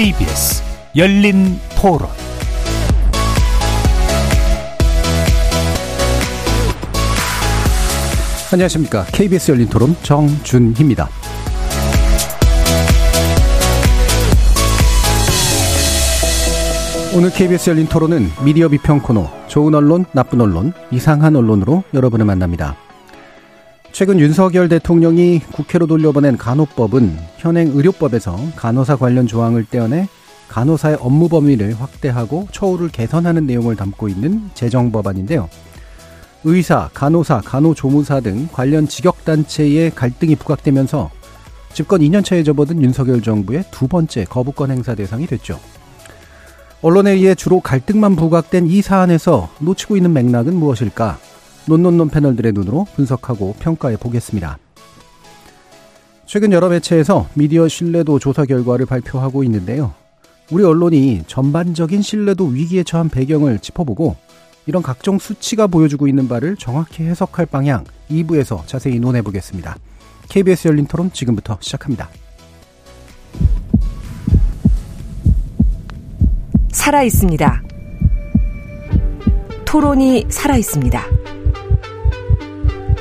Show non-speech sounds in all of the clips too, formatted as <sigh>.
KBS 열린 토론 안녕하십니까. KBS 열린 토론 정준희입니다. 오늘 KBS 열린 토론은 미디어 비평 코너 좋은 언론, 나쁜 언론, 이상한 언론으로 여러분을 만납니다. 최근 윤석열 대통령이 국회로 돌려보낸 간호법은 현행 의료법에서 간호사 관련 조항을 떼어내 간호사의 업무 범위를 확대하고 처우를 개선하는 내용을 담고 있는 제정 법안인데요. 의사, 간호사, 간호조무사 등 관련 직역단체의 갈등이 부각되면서 집권 2년차에 접어든 윤석열 정부의 두 번째 거부권 행사 대상이 됐죠. 언론에 의해 주로 갈등만 부각된 이 사안에서 놓치고 있는 맥락은 무엇일까? 논논논 패널들의 눈으로 분석하고 평가해 보겠습니다. 최근 여러 매체에서 미디어 신뢰도 조사 결과를 발표하고 있는데요. 우리 언론이 전반적인 신뢰도 위기에 처한 배경을 짚어보고 이런 각종 수치가 보여주고 있는 바를 정확히 해석할 방향 2부에서 자세히 논해 보겠습니다. KBS 열린 토론 지금부터 시작합니다. 살아 있습니다. 토론이 살아 있습니다.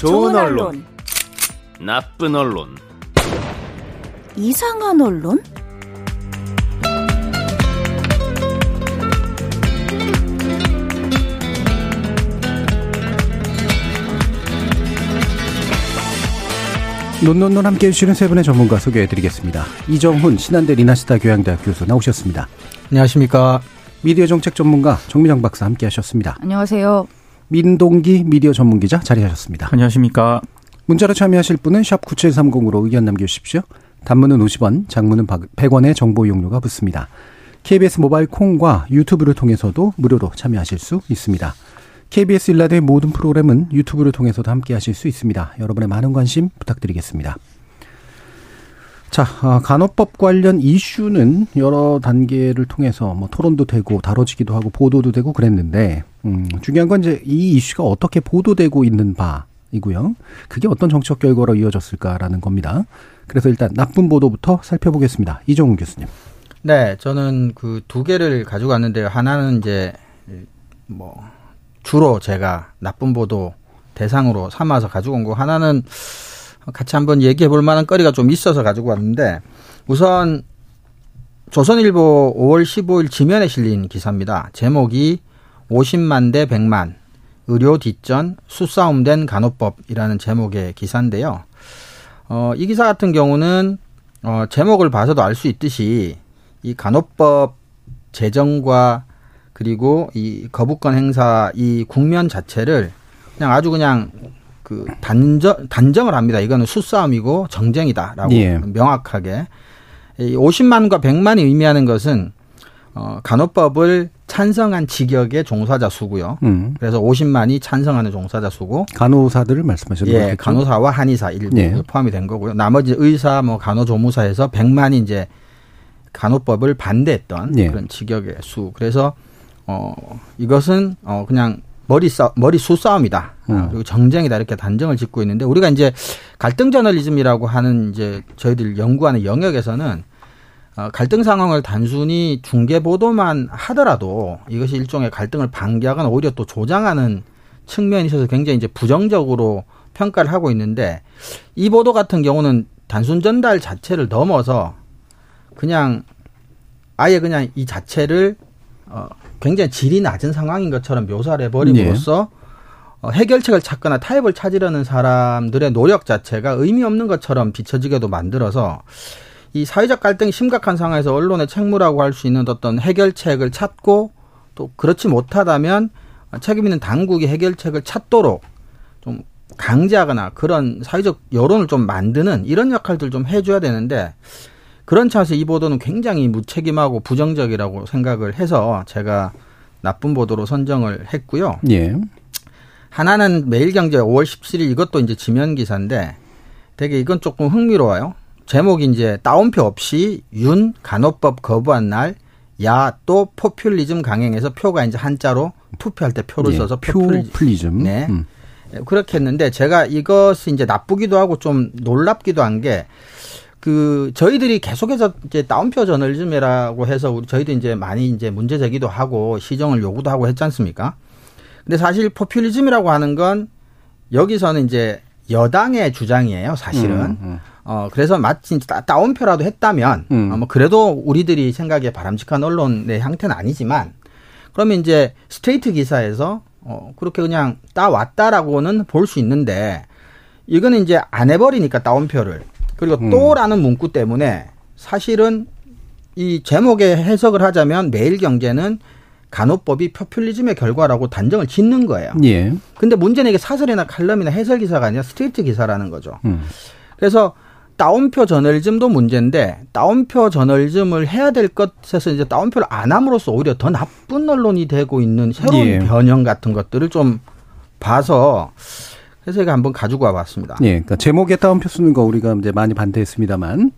좋은 언론, 나쁜 언론, 이상한 언론? 논논논 함께 해주시는 세 분의 전문가 소개해드리겠습니다. 이정훈 신한대 리나시타 교양대학 교수 나오셨습니다. 안녕하십니까. 미디어 정책 전문가 정미정 박사 함께 하셨습니다. 안녕하세요. 민동기 미디어 전문기자 자리하셨습니다. 안녕하십니까. 문자로 참여하실 분은 샵 9730으로 의견 남겨주십시오. 단문은 50원, 장문은 100원의 정보 이용료가 붙습니다. KBS 모바일 콩과 유튜브를 통해서도 무료로 참여하실 수 있습니다. KBS 일라드의 모든 프로그램은 유튜브를 통해서도 함께 하실 수 있습니다. 여러분의 많은 관심 부탁드리겠습니다. 자, 아, 간호법 관련 이슈는 여러 단계를 통해서 뭐 토론도 되고 다뤄지기도 하고 보도도 되고 그랬는데, 음, 중요한 건 이제 이 이슈가 어떻게 보도되고 있는 바이고요. 그게 어떤 정책 결과로 이어졌을까라는 겁니다. 그래서 일단 나쁜 보도부터 살펴보겠습니다. 이종훈 교수님. 네, 저는 그 두 개를 가지고 왔는데요. 하나는 이제 뭐 주로 제가 나쁜 보도 대상으로 삼아서 가지고 온 거 하나는 같이 한번 얘기해 볼 만한 거리가 좀 있어서 가지고 왔는데 우선 조선일보 5월 15일 지면에 실린 기사입니다. 제목이 50만 대 100만 의료 뒷전 수싸움된 간호법이라는 제목의 기사인데요. 어, 이 기사 같은 경우는 어, 제목을 봐서도 알 수 있듯이 이 간호법 제정과 그리고 이 거부권 행사 이 국면 자체를 그냥 아주 그냥 그 단정 단정을 합니다. 이거는 수싸움이고 정쟁이다라고 예. 명확하게 이 50만과 100만이 의미하는 것은 어 간호법을 찬성한 직역의 종사자 수고요. 음. 그래서 50만이 찬성하는 종사자 수고. 간호사들을 말씀하시는 거죠? 예, 간호사와 한의사 일부 예. 포함이 된 거고요. 나머지 의사, 뭐 간호조무사에서 100만이 이제 간호법을 반대했던 예. 그런 직역의 수. 그래서 어 이것은 어 그냥 머리 싸 머리 수 싸움이다. 음. 그리고 정쟁이다 이렇게 단정을 짓고 있는데 우리가 이제 갈등 저널리즘이라고 하는 이제 저희들 연구하는 영역에서는 어, 갈등 상황을 단순히 중계 보도만 하더라도 이것이 일종의 갈등을 방기하거나 오히려 또 조장하는 측면이 있어서 굉장히 이제 부정적으로 평가를 하고 있는데 이 보도 같은 경우는 단순 전달 자체를 넘어서 그냥 아예 그냥 이 자체를 어 굉장히 질이 낮은 상황인 것처럼 묘사를 해버림으로써 네. 어, 해결책을 찾거나 타협을 찾으려는 사람들의 노력 자체가 의미 없는 것처럼 비춰지게도 만들어서 이 사회적 갈등이 심각한 상황에서 언론의 책무라고 할 수 있는 어떤 해결책을 찾고 또 그렇지 못하다면 책임 있는 당국이 해결책을 찾도록 좀 강제하거나 그런 사회적 여론을 좀 만드는 이런 역할들 좀 해줘야 되는데 그런 차에서 이 보도는 굉장히 무책임하고 부정적이라고 생각을 해서 제가 나쁜 보도로 선정을 했고요. 예. 하나는 매일경제 5월 17일 이것도 이제 지면 기사인데 되게 이건 조금 흥미로워요. 제목이 이제 따옴표 없이 윤 간호법 거부한 날 야 또 포퓰리즘 강행해서 표가 이제 한자로 투표할 때 표를 예, 써서 표퓰리즘. 네. 음. 그렇게 했는데 제가 이것이 이제 나쁘기도 하고 좀 놀랍기도 한 게 그 저희들이 계속해서 이제 다운표 저널즘이라고 해서 우리 저희도 이제 많이 이제 문제 제기도 하고 시정을 요구도 하고 했지 않습니까? 근데 사실 포퓰리즘이라고 하는 건 여기서는 이제 여당의 주장이에요, 사실은. 음, 음. 어, 그래서 마치 다운표라도 했다면, 음. 어, 뭐, 그래도 우리들이 생각에 바람직한 언론의 형태는 아니지만, 그러면 이제 스트레이트 기사에서, 어, 그렇게 그냥 따왔다라고는 볼 수 있는데, 이거는 이제 안 해버리니까 다운표를. 그리고 음. 또라는 문구 때문에 사실은 이 제목에 해석을 하자면 매일경제는 간호법이 포퓰리즘의 결과라고 단정을 짓는 거예요. 예. 근데 문제는 이게 사설이나 칼럼이나 해설 기사가 아니라 스트레이트 기사라는 거죠. 음. 그래서 따옴표 저널리즘도 문제인데 따옴표 저널리즘을 해야 될 것에서 이제 따옴표를 안 함으로써 오히려 더 나쁜 언론이 되고 있는 새로운 예. 변형 같은 것들을 좀 봐서 그래서 제가 한번 가지고 와봤습니다. 예, 그러니까 제목에 따옴표 쓰는 거 우리가 이제 많이 반대했습니다만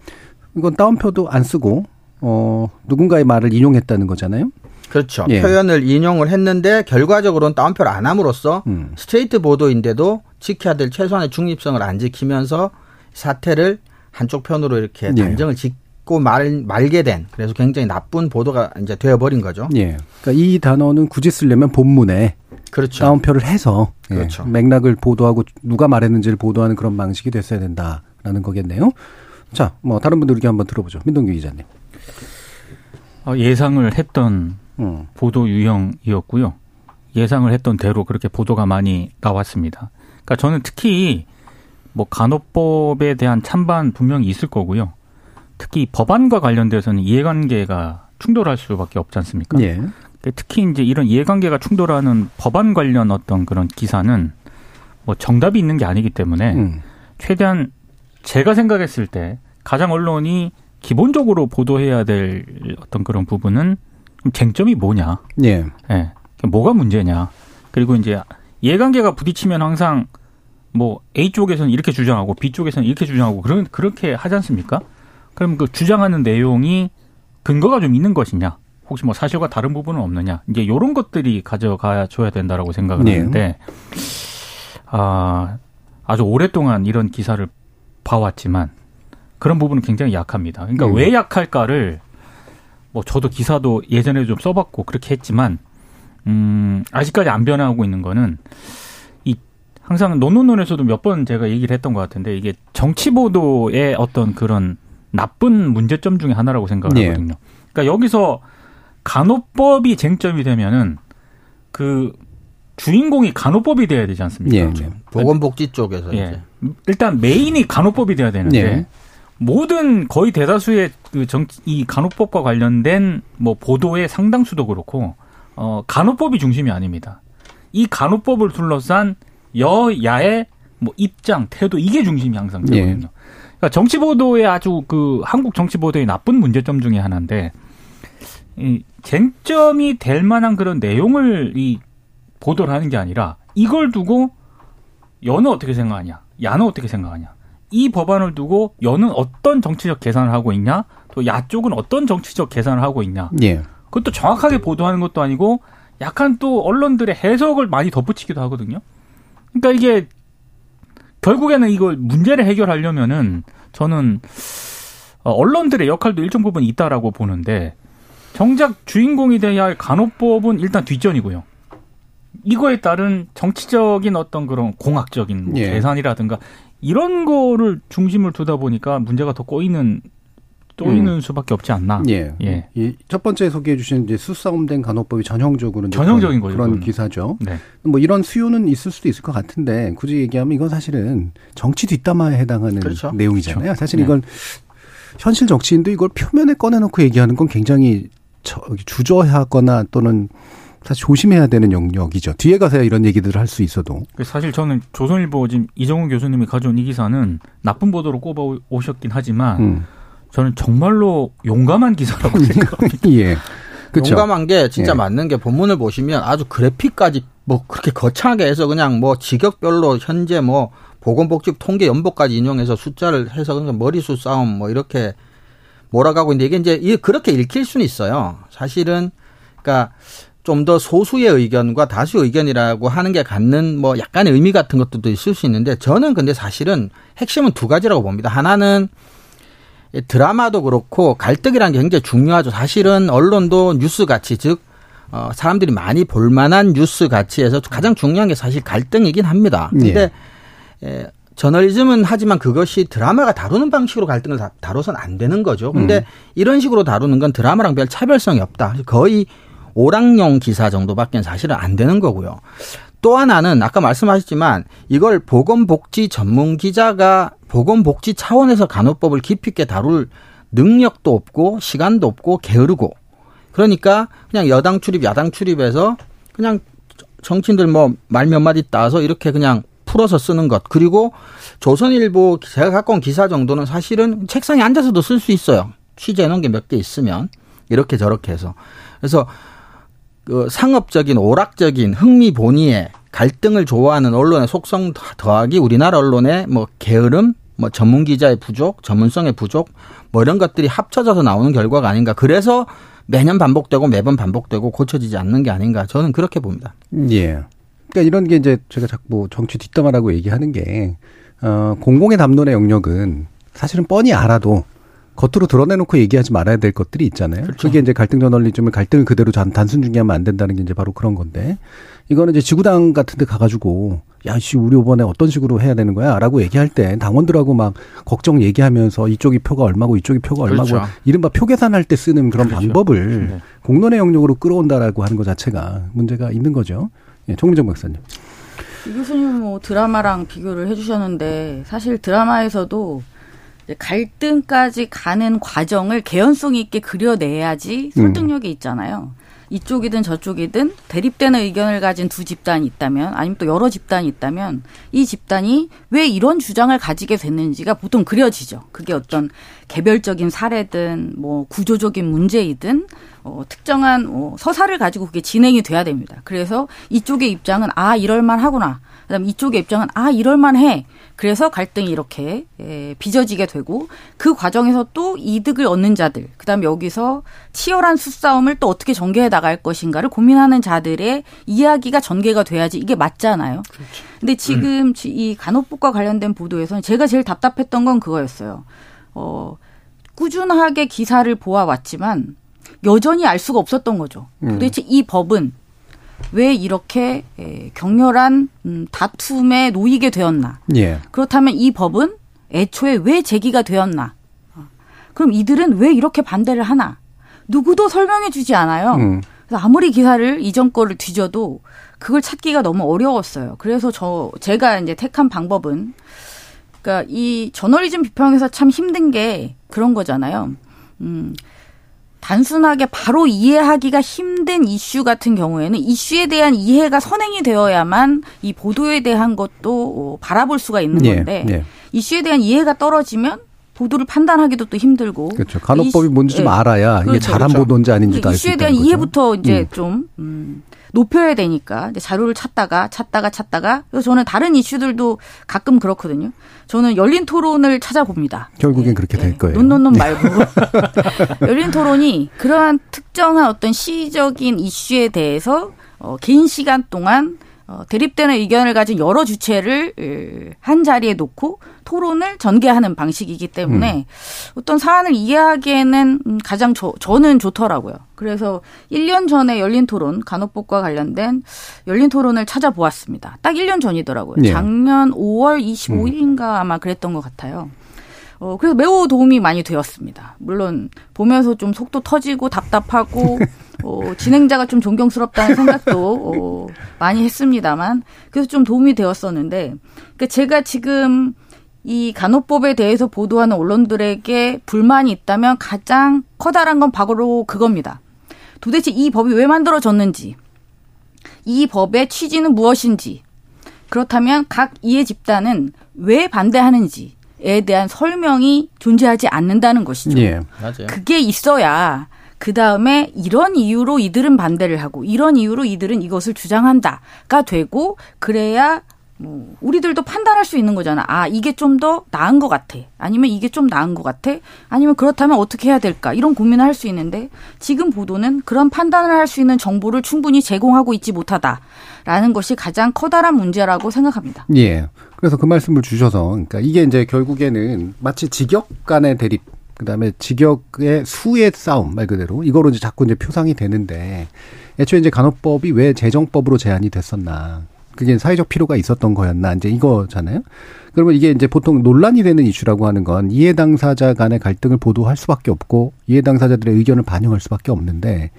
이건 다운표도 안 쓰고 어 누군가의 말을 인용했다는 거잖아요. 그렇죠. 예. 표현을 인용을 했는데 결과적으로는 다운표를 안 함으로써 음. 스트레이트 보도인데도 지켜야 될 최소한의 중립성을 안 지키면서 사태를 한쪽 편으로 이렇게 예. 단정을 짓고 말, 말게 된 그래서 굉장히 나쁜 보도가 이제 되어버린 거죠. 예. 그러니까 이 단어는 굳이 쓰려면 본문에 그렇죠. 다운표를 해서 예, 그렇죠. 맥락을 보도하고 누가 말했는지를 보도하는 그런 방식이 됐어야 된다라는 거겠네요. 자, 뭐 다른 분들 의견 한번 들어보죠. 민동규 기자님. 어, 예상을 했던 음. 보도 유형이었고요. 예상을 했던 대로 그렇게 보도가 많이 나왔습니다. 그러니까 저는 특히 뭐 간호법에 대한 찬반 분명히 있을 거고요. 특히 법안과 관련돼서는 이해관계가 충돌할 수밖에 없지 않습니까? 예. 특히 이제 이런 이해관계가 충돌하는 법안 관련 어떤 그런 기사는 뭐 정답이 있는 게 아니기 때문에 음. 최대한 제가 생각했을 때 가장 언론이 기본적으로 보도해야 될 어떤 그런 부분은 쟁점이 뭐냐. 예. 예. 뭐가 문제냐. 그리고 이제 이해관계가 부딪히면 항상 뭐 A 쪽에서는 이렇게 주장하고 B 쪽에서는 이렇게 주장하고 그런 그렇게 하지 않습니까? 그럼 그 주장하는 내용이 근거가 좀 있는 것이냐? 혹시 뭐 사실과 다른 부분은 없느냐? 이제 요런 것들이 가져가 줘야 된다라고 생각을 네. 하는데 아 아주 오랫동안 이런 기사를 봐왔지만 그런 부분은 굉장히 약합니다. 그러니까 네. 왜 약할까를 뭐 저도 기사도 예전에 좀 써봤고 그렇게 했지만 음 아직까지 안 변하고 있는 거는 이 항상 논논논에서도 몇 번 제가 얘기를 했던 것 같은데 이게 정치 보도의 어떤 그런 나쁜 문제점 중에 하나라고 생각을 네. 하거든요. 그러니까 여기서 간호법이 쟁점이 되면은 그 주인공이 간호법이 돼야 되지 않습니까? 예, 네. 보건복지 쪽에서 예. 이제. 일단 메인이 간호법이 돼야 되는데 예. 모든 거의 대다수의 그 정, 이 간호법과 관련된 뭐 보도의 상당수도 그렇고 어 간호법이 중심이 아닙니다. 이 간호법을 둘러싼 여야의 뭐 입장, 태도 이게 중심이 항상 되거든요. 예. 그러니까 정치 보도의 아주 그 한국 정치 보도의 나쁜 문제점 중에 하나인데 이 쟁점이 될 만한 그런 내용을 이 보도를 하는 게 아니라 이걸 두고 여는 어떻게 생각하냐, 야는 어떻게 생각하냐. 이 법안을 두고 여는 어떤 정치적 계산을 하고 있냐, 또 야 쪽은 어떤 정치적 계산을 하고 있냐. 예. 그것도 정확하게 보도하는 것도 아니고 약간 또 언론들의 해석을 많이 덧붙이기도 하거든요. 그러니까 이게 결국에는 이걸 문제를 해결하려면은 저는 어, 언론들의 역할도 일정 부분 있다라고 보는데 정작 주인공이 돼야 할 간호법은 일단 뒷전이고요. 이거에 따른 정치적인 어떤 그런 공학적인 뭐 예. 계산이라든가 이런 거를 중심을 두다 보니까 문제가 더 꼬이는 꼬이는 음. 수밖에 없지 않나. 예. 예. 이첫 번째 소개해 주신 이제 수싸움된 간호법이 전형적으로 전형적인 거죠. 그런 기사죠. 네. 뭐 이런 수요는 있을 수도 있을 것 같은데 굳이 얘기하면 이건 사실은 정치 뒷담화에 해당하는 그렇죠. 내용이잖아요. 그렇죠. 사실 네. 이걸 현실 정치인도 이걸 표면에 꺼내놓고 얘기하는 건 굉장히 주저하거나 또는 사실 조심해야 되는 영역이죠. 뒤에 가서야 이런 얘기들을 할 수 있어도. 그 사실 저는 조선일보 지금 이정훈 교수님이 가져온 이 기사는 나쁜 보도로 꼽아 오셨긴 하지만 음. 저는 정말로 용감한 기사라고 <laughs> 생각합니다. 예. 그쵸? 용감한 게 진짜 예. 맞는 게 본문을 보시면 아주 그래픽까지 뭐 그렇게 거창하게 해서 그냥 뭐 직역별로 현재 뭐 보건복지 통계 연보까지 인용해서 숫자를 해서 그냥 머리수 싸움 뭐 이렇게 몰아가고 있는데 이게 이제 그렇게 읽힐 수는 있어요. 사실은 그러니까 좀 더 소수의 의견과 다수의 의견이라고 하는 게 갖는 뭐 약간의 의미 같은 것도 있을 수 있는데 저는 근데 사실은 핵심은 두 가지라고 봅니다. 하나는 드라마도 그렇고 갈등이라는 게 굉장히 중요하죠. 사실은 언론도 뉴스 가치 즉 어, 사람들이 많이 볼 만한 뉴스 가치에서 가장 중요한 게 사실 갈등이긴 합니다. 근데 예. 에, 저널리즘은 하지만 그것이 드라마가 다루는 방식으로 갈등을 다, 다뤄선 안 되는 거죠. 근데 음. 이런 식으로 다루는 건 드라마랑 별 차별성이 없다. 거의 오락용 기사 정도밖에 사실은 안 되는 거고요. 또 하나는 아까 말씀하셨지만 이걸 보건복지 전문 기자가 보건복지 차원에서 간호법을 깊이 있게 다룰 능력도 없고 시간도 없고 게으르고 그러니까 그냥 여당 출입 야당 출입해서 그냥 정치인들 뭐 말 몇 마디 따서 이렇게 그냥 풀어서 쓰는 것. 그리고 조선일보 제가 갖고 온 기사 정도는 사실은 책상에 앉아서도 쓸 수 있어요. 취재해 놓은 게 몇 개 있으면. 이렇게 저렇게 해서. 그래서 그 상업적인 오락적인 흥미 본위에 갈등을 좋아하는 언론의 속성 더하기 우리나라 언론의 뭐 게으름, 뭐 전문 기자의 부족, 전문성의 부족, 뭐 이런 것들이 합쳐져서 나오는 결과가 아닌가. 그래서 매년 반복되고 매번 반복되고 고쳐지지 않는 게 아닌가. 저는 그렇게 봅니다. 예. 그러니까 이런 게 이제 제가 자꾸 정치 뒷담화라고 얘기하는 게, 어, 공공의 담론의 영역은 사실은 뻔히 알아도 겉으로 드러내놓고 얘기하지 말아야 될 것들이 있잖아요. 그렇죠. 그게 이제 갈등 저널리즘을 갈등을 그대로 단순 중계하면 안 된다는 게 이제 바로 그런 건데, 이거는 이제 지구당 같은 데 가가지고, 야, 씨, 우리 이번에 어떤 식으로 해야 되는 거야? 라고 얘기할 때 당원들하고 막 걱정 얘기하면서 이쪽이 표가 얼마고 이쪽이 표가 얼마고 그렇죠. 이른바 표 계산할 때 쓰는 그런 그렇죠. 방법을 네. 공론의 영역으로 끌어온다라고 하는 것 자체가 문제가 있는 거죠. 예, 총민정 박사님. 이 교수님 뭐 드라마랑 비교를 해주셨는데 사실 드라마에서도 갈등까지 가는 과정을 개연성 있게 그려내야지 설득력이 있잖아요. 이쪽이든 저쪽이든 대립되는 의견을 가진 두 집단이 있다면 아니면 또 여러 집단이 있다면 이 집단이 왜 이런 주장을 가지게 됐는지가 보통 그려지죠. 그게 어떤 개별적인 사례든 뭐 구조적인 문제이든 어, 특정한 어, 서사를 가지고 그게 진행이 돼야 됩니다. 그래서 이쪽의 입장은 아 이럴만 하구나. 그다음 이쪽의 입장은 아 이럴만 해. 그래서 갈등이 이렇게 예, 빚어지게 되고 그 과정에서 또 이득을 얻는 자들, 그다음 여기서 치열한 수싸움을 또 어떻게 전개해 나갈 것인가를 고민하는 자들의 이야기가 전개가 돼야지 이게 맞잖아요. 그렇죠. 근데 지금 음. 이 간호법과 관련된 보도에서는 제가 제일 답답했던 건 그거였어요. 어, 꾸준하게 기사를 보아왔지만 여전히 알 수가 없었던 거죠. 음. 도대체 이 법은 왜 이렇게 격렬한 음, 다툼에 놓이게 되었나? 예. 그렇다면 이 법은 애초에 왜 제기가 되었나? 그럼 이들은 왜 이렇게 반대를 하나? 누구도 설명해 주지 않아요. 음. 그래서 아무리 기사를 이전 거를 뒤져도 그걸 찾기가 너무 어려웠어요. 그래서 저 제가 이제 택한 방법은 그러니까 이 저널리즘 비평에서 참 힘든 게 그런 거잖아요. 음, 단순하게 바로 이해하기가 힘든 이슈 같은 경우에는 이슈에 대한 이해가 선행이 되어야만 이 보도에 대한 것도 어, 바라볼 수가 있는 예, 건데 예, 예. 이슈에 대한 이해가 떨어지면 보도를 판단하기도 또 힘들고 그렇죠. 간호법이 뭔지 좀 예. 알아야 이게 그렇죠, 잘한 그렇죠. 보도인지 아닌지도 알수 이슈에 대한 이해부터 이제 음. 좀 음, 높여야 되니까 자료를 찾다가 찾다가 찾다가 그래서 저는 다른 이슈들도 가끔 그렇거든요. 저는 열린 토론을 찾아봅니다. 결국엔 네. 그렇게 될 네. 거예요. 논논논 말고 <laughs> <laughs> 열린 토론이 그러한 특정한 어떤 시적인 이슈에 대해서 어, 긴 시간 동안 어, 대립되는 의견을 가진 여러 주체를 한 자리에 놓고 토론을 전개하는 방식이기 때문에 음. 어떤 사안을 이해하기에는 음, 가장 저, 저는 좋더라고요. 그래서 1년 전에 열린 토론, 간호법과 관련된 열린 토론을 찾아보았습니다. 딱 1년 전이더라고요. 네. 작년 5월 25일인가 음. 아마 그랬던 것 같아요. 어, 그래서 매우 도움이 많이 되었습니다. 물론 보면서 좀 속도 터지고 답답하고 <laughs> 어, 진행자가 좀 존경스럽다는 생각도 어, 많이 했습니다만 그래서 좀 도움이 되었었는데 그러니까 제가 지금 이 간호법에 대해서 보도하는 언론들에게 불만이 있다면 가장 커다란 건 바로 그겁니다. 도대체 이 법이 왜 만들어졌는지 이 법의 취지는 무엇인지 그렇다면 각 이해 집단은 왜 반대하는지 에 대한 설명이 존재하지 않는다는 것이죠. 예. 맞아요. 그게 있어야 그 다음에 이런 이유로 이들은 반대를 하고 이런 이유로 이들은 이것을 주장한다가 되고 그래야 뭐 우리들도 판단할 수 있는 거잖아. 아 이게 좀 더 나은 것 같아. 아니면 이게 좀 나은 것 같아. 아니면 그렇다면 어떻게 해야 될까? 이런 고민을 할 수 있는데 지금 보도는 그런 판단을 할 수 있는 정보를 충분히 제공하고 있지 못하다라는 것이 가장 커다란 문제라고 생각합니다. 예. 그래서 그 말씀을 주셔서 그러니까 이게 이제 결국에는 마치 직역 간의 대립 그다음에 직역의 수의 싸움 말 그대로 이거로 이제 자꾸 이제 표상이 되는데 애초에 이제 간호법이 왜 재정법으로 제한이 됐었나 그게 사회적 필요가 있었던 거였나 이제 이거잖아요. 그러면 이게 이제 보통 논란이 되는 이슈라고 하는 건 이해 당사자 간의 갈등을 보도할 수밖에 없고 이해 당사자들의 의견을 반영할 수밖에 없는데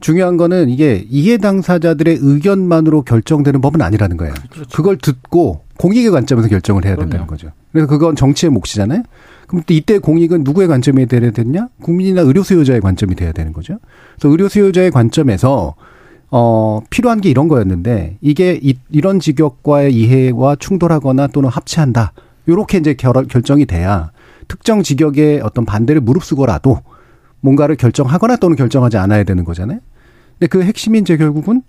중요한 거는 이게 이해 당사자들의 의견만으로 결정되는 법은 아니라는 거예요. 그렇죠. 그걸 듣고 공익의 관점에서 결정을 해야 된다는 그럼요. 거죠. 그래서 그건 정치의 몫이잖아요. 그럼 또 이때 공익은 누구의 관점이 돼야 되냐? 국민이나 의료 수요자의 관점이 돼야 되는 거죠. 그래서 의료 수요자의 관점에서 어, 필요한 게 이런 거였는데, 이게 이, 이런 직역과의 이해와 충돌하거나 또는 합치한다. 요렇게 이제 결, 결정이 돼야 특정 직역의 어떤 반대를 무릅쓰고라도 뭔가를 결정하거나 또는 결정하지 않아야 되는 거잖아요. 근데 그 핵심이 이제 결국은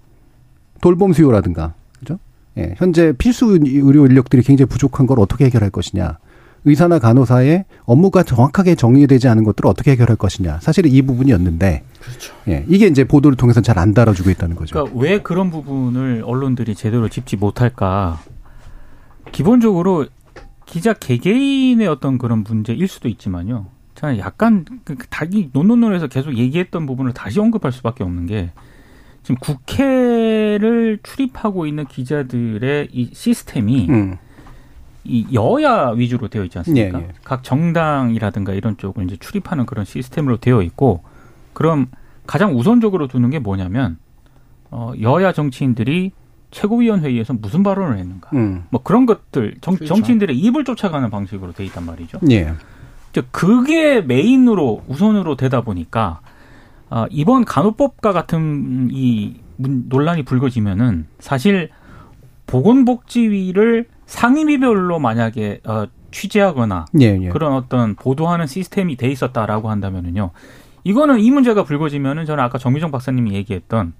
돌봄 수요라든가, 그죠? 예, 현재 필수 의료 인력들이 굉장히 부족한 걸 어떻게 해결할 것이냐. 의사나 간호사의 업무가 정확하게 정리되지 않은 것들을 어떻게 해결할 것이냐. 사실은 이 부분이었는데. 그렇죠. 예, 이게 이제 보도를 통해서 잘안 달아주고 있다는 거죠. 그러니까 왜 그런 부분을 언론들이 제대로 짚지 못할까. 기본적으로 기자 개개인의 어떤 그런 문제일 수도 있지만요. 저는 약간 다기 그 논논논에서 계속 얘기했던 부분을 다시 언급할 수밖에 없는 게 지금 국회를 출입하고 있는 기자들의 이 시스템이 음. 이 여야 위주로 되어 있지 않습니까? 예, 예. 각 정당이라든가 이런 쪽을 이제 출입하는 그런 시스템으로 되어 있고 그럼 가장 우선적으로 두는 게 뭐냐면 어 여야 정치인들이 최고위원회의에서 무슨 발언을 했는가 음. 뭐 그런 것들 정, 그렇죠. 정치인들의 입을 쫓아가는 방식으로 돼 있단 말이죠. 예. 그게 메인으로 우선으로 되다 보니까 어, 이번 간호법과 같은 이 논란이 불거지면은 사실 보건복지위를 상임위별로 만약에 어, 취재하거나 예, 예. 그런 어떤 보도하는 시스템이 돼 있었다라고 한다면은요. 이거는 이 문제가 불거지면은 저는 아까 정미정 박사님이 얘기했던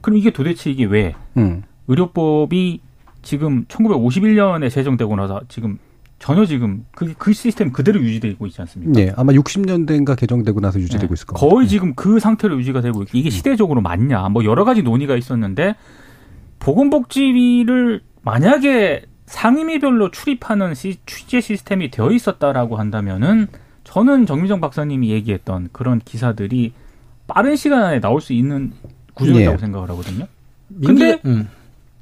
그럼 이게 도대체 이게 왜 음. 의료법이 지금 1951년에 제정되고 나서 지금 전혀 지금 그, 그 시스템 그대로 유지되고 있지 않습니까? 네, 아마 60년대인가 개정되고 나서 유지되고 네. 있을 겁니다. 거의 네. 지금 그 상태로 유지가 되고 있고 이게 음. 시대적으로 맞냐? 뭐 여러 가지 논의가 있었는데 보건복지위를 만약에 상임위별로 출입하는 시, 취재 시스템이 되어 있었다라고 한다면은 저는 정미정 박사님이 얘기했던 그런 기사들이 빠른 시간 안에 나올 수 있는 구조였다고 예. 생각을 하거든요. 근데 음.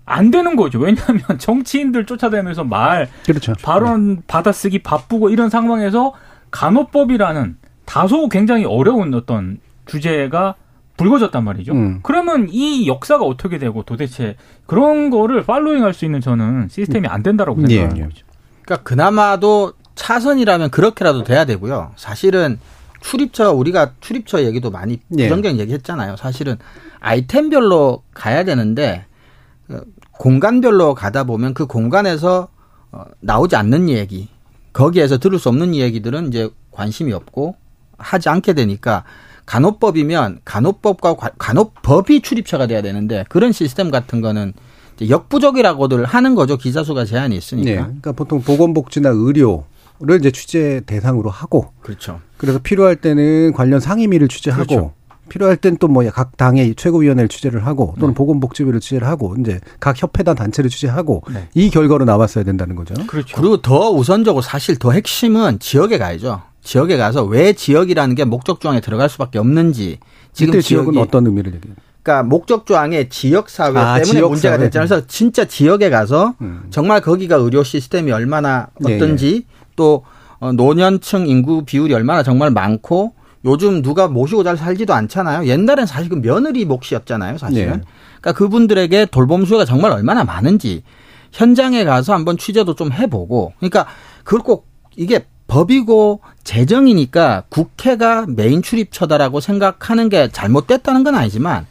안 되는 거죠. 왜냐하면 <laughs> 정치인들 쫓아다니면서 말, 그렇죠. 발언 네. 받아쓰기 바쁘고 이런 상황에서 간호법이라는 다소 굉장히 어려운 어떤 주제가 불거졌단 말이죠. 음. 그러면 이 역사가 어떻게 되고 도대체 그런 거를 팔로잉 할 수 있는 저는 시스템이 안 된다라고 예, 생각하는 예. 거죠. 그러니까 그나마도 차선이라면 그렇게라도 돼야 되고요. 사실은 출입처 우리가 출입처 얘기도 많이 예. 부정경 얘기했잖아요. 사실은 아이템별로 가야 되는데 그 공간별로 가다 보면 그 공간에서 어, 나오지 않는 얘기 거기에서 들을 수 없는 얘기들은 이제 관심이 없고 하지 않게 되니까 간호법이면 간호법과 간호법이 출입처가 돼야 되는데 그런 시스템 같은 거는 역부족이라고들 하는 거죠. 기자 수가 제한이 있으니까. 네. 그러니까 보통 보건복지나 의료 를 이제 취재 대상으로 하고 그렇죠. 그래서 필요할 때는 관련 상임위를 취재하고 그렇죠. 필요할 땐 또 뭐 각 당의 최고위원회를 취재를 하고 또는 네. 보건복지부를 취재를 하고 이제 각 협회단 단체를 취재하고 네. 이 결과로 나왔어야 된다는 거죠. 그렇죠. 그리고 더 우선적으로 사실 더 핵심은 지역에 가야죠. 지역에 가서 왜 지역이라는 게 목적 조항에 들어갈 수밖에 없는지 지금 지역은 어떤 의미를 얘기해요? 그러니까 목적 조항에 지역 사회 아, 때문에 지역 문제가 사회. 됐잖아요. 그래서 진짜 지역에 가서 음. 정말 거기가 의료 시스템이 얼마나 어떤지 예, 예. 또 어, 노년층 인구 비율이 얼마나 정말 많고 요즘 누가 모시고 잘 살지도 않잖아요. 옛날엔 사실 그 며느리 몫이었잖아요, 사실은. 예. 그러니까 그분들에게 돌봄 수요가 정말 얼마나 많은지 현장에 가서 한번 취재도 좀 해보고 그러니까 그걸 꼭 이게 법이고 재정이니까 국회가 메인 출입처다라고 생각하는 게 잘못됐다는 건 아니지만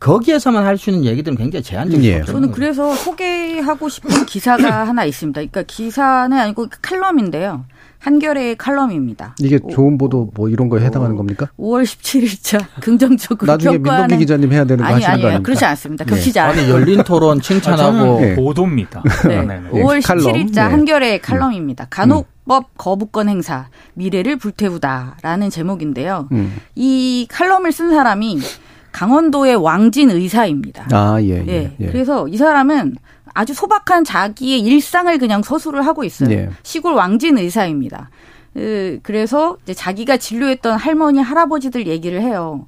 거기에서만 할 수 있는 얘기들은 굉장히 제한적이죠. 예. 저는 그래서 소개하고 싶은 기사가 <coughs> 하나 있습니다. 그러니까 기사는 아니고 칼럼인데요. 한겨레의 칼럼입니다. 이게 좋은 보도 뭐 이런 거에 해당하는 겁니까? 5월 17일자 긍정적으로 나중에 민동기 기자님 해야 되는 거 아니, 하시는 아니, 그렇지 않습니다. 그렇지 네. 아니 열린 토론 칭찬하고 아, 네. 보도입니다. 네. 네. 5월 17일자 네. 한겨레의 칼럼입니다. 간혹 법 음. 거부권 행사 미래를 불태우다라는 제목인데요. 음. 이 칼럼을 쓴 사람이 강원도의 왕진 의사입니다. 아, 예, 예, 예. 그래서 이 사람은 아주 소박한 자기의 일상을 그냥 서술을 하고 있어요. 예. 시골 왕진 의사입니다. 그래서 이제 자기가 진료했던 할머니, 할아버지들 얘기를 해요.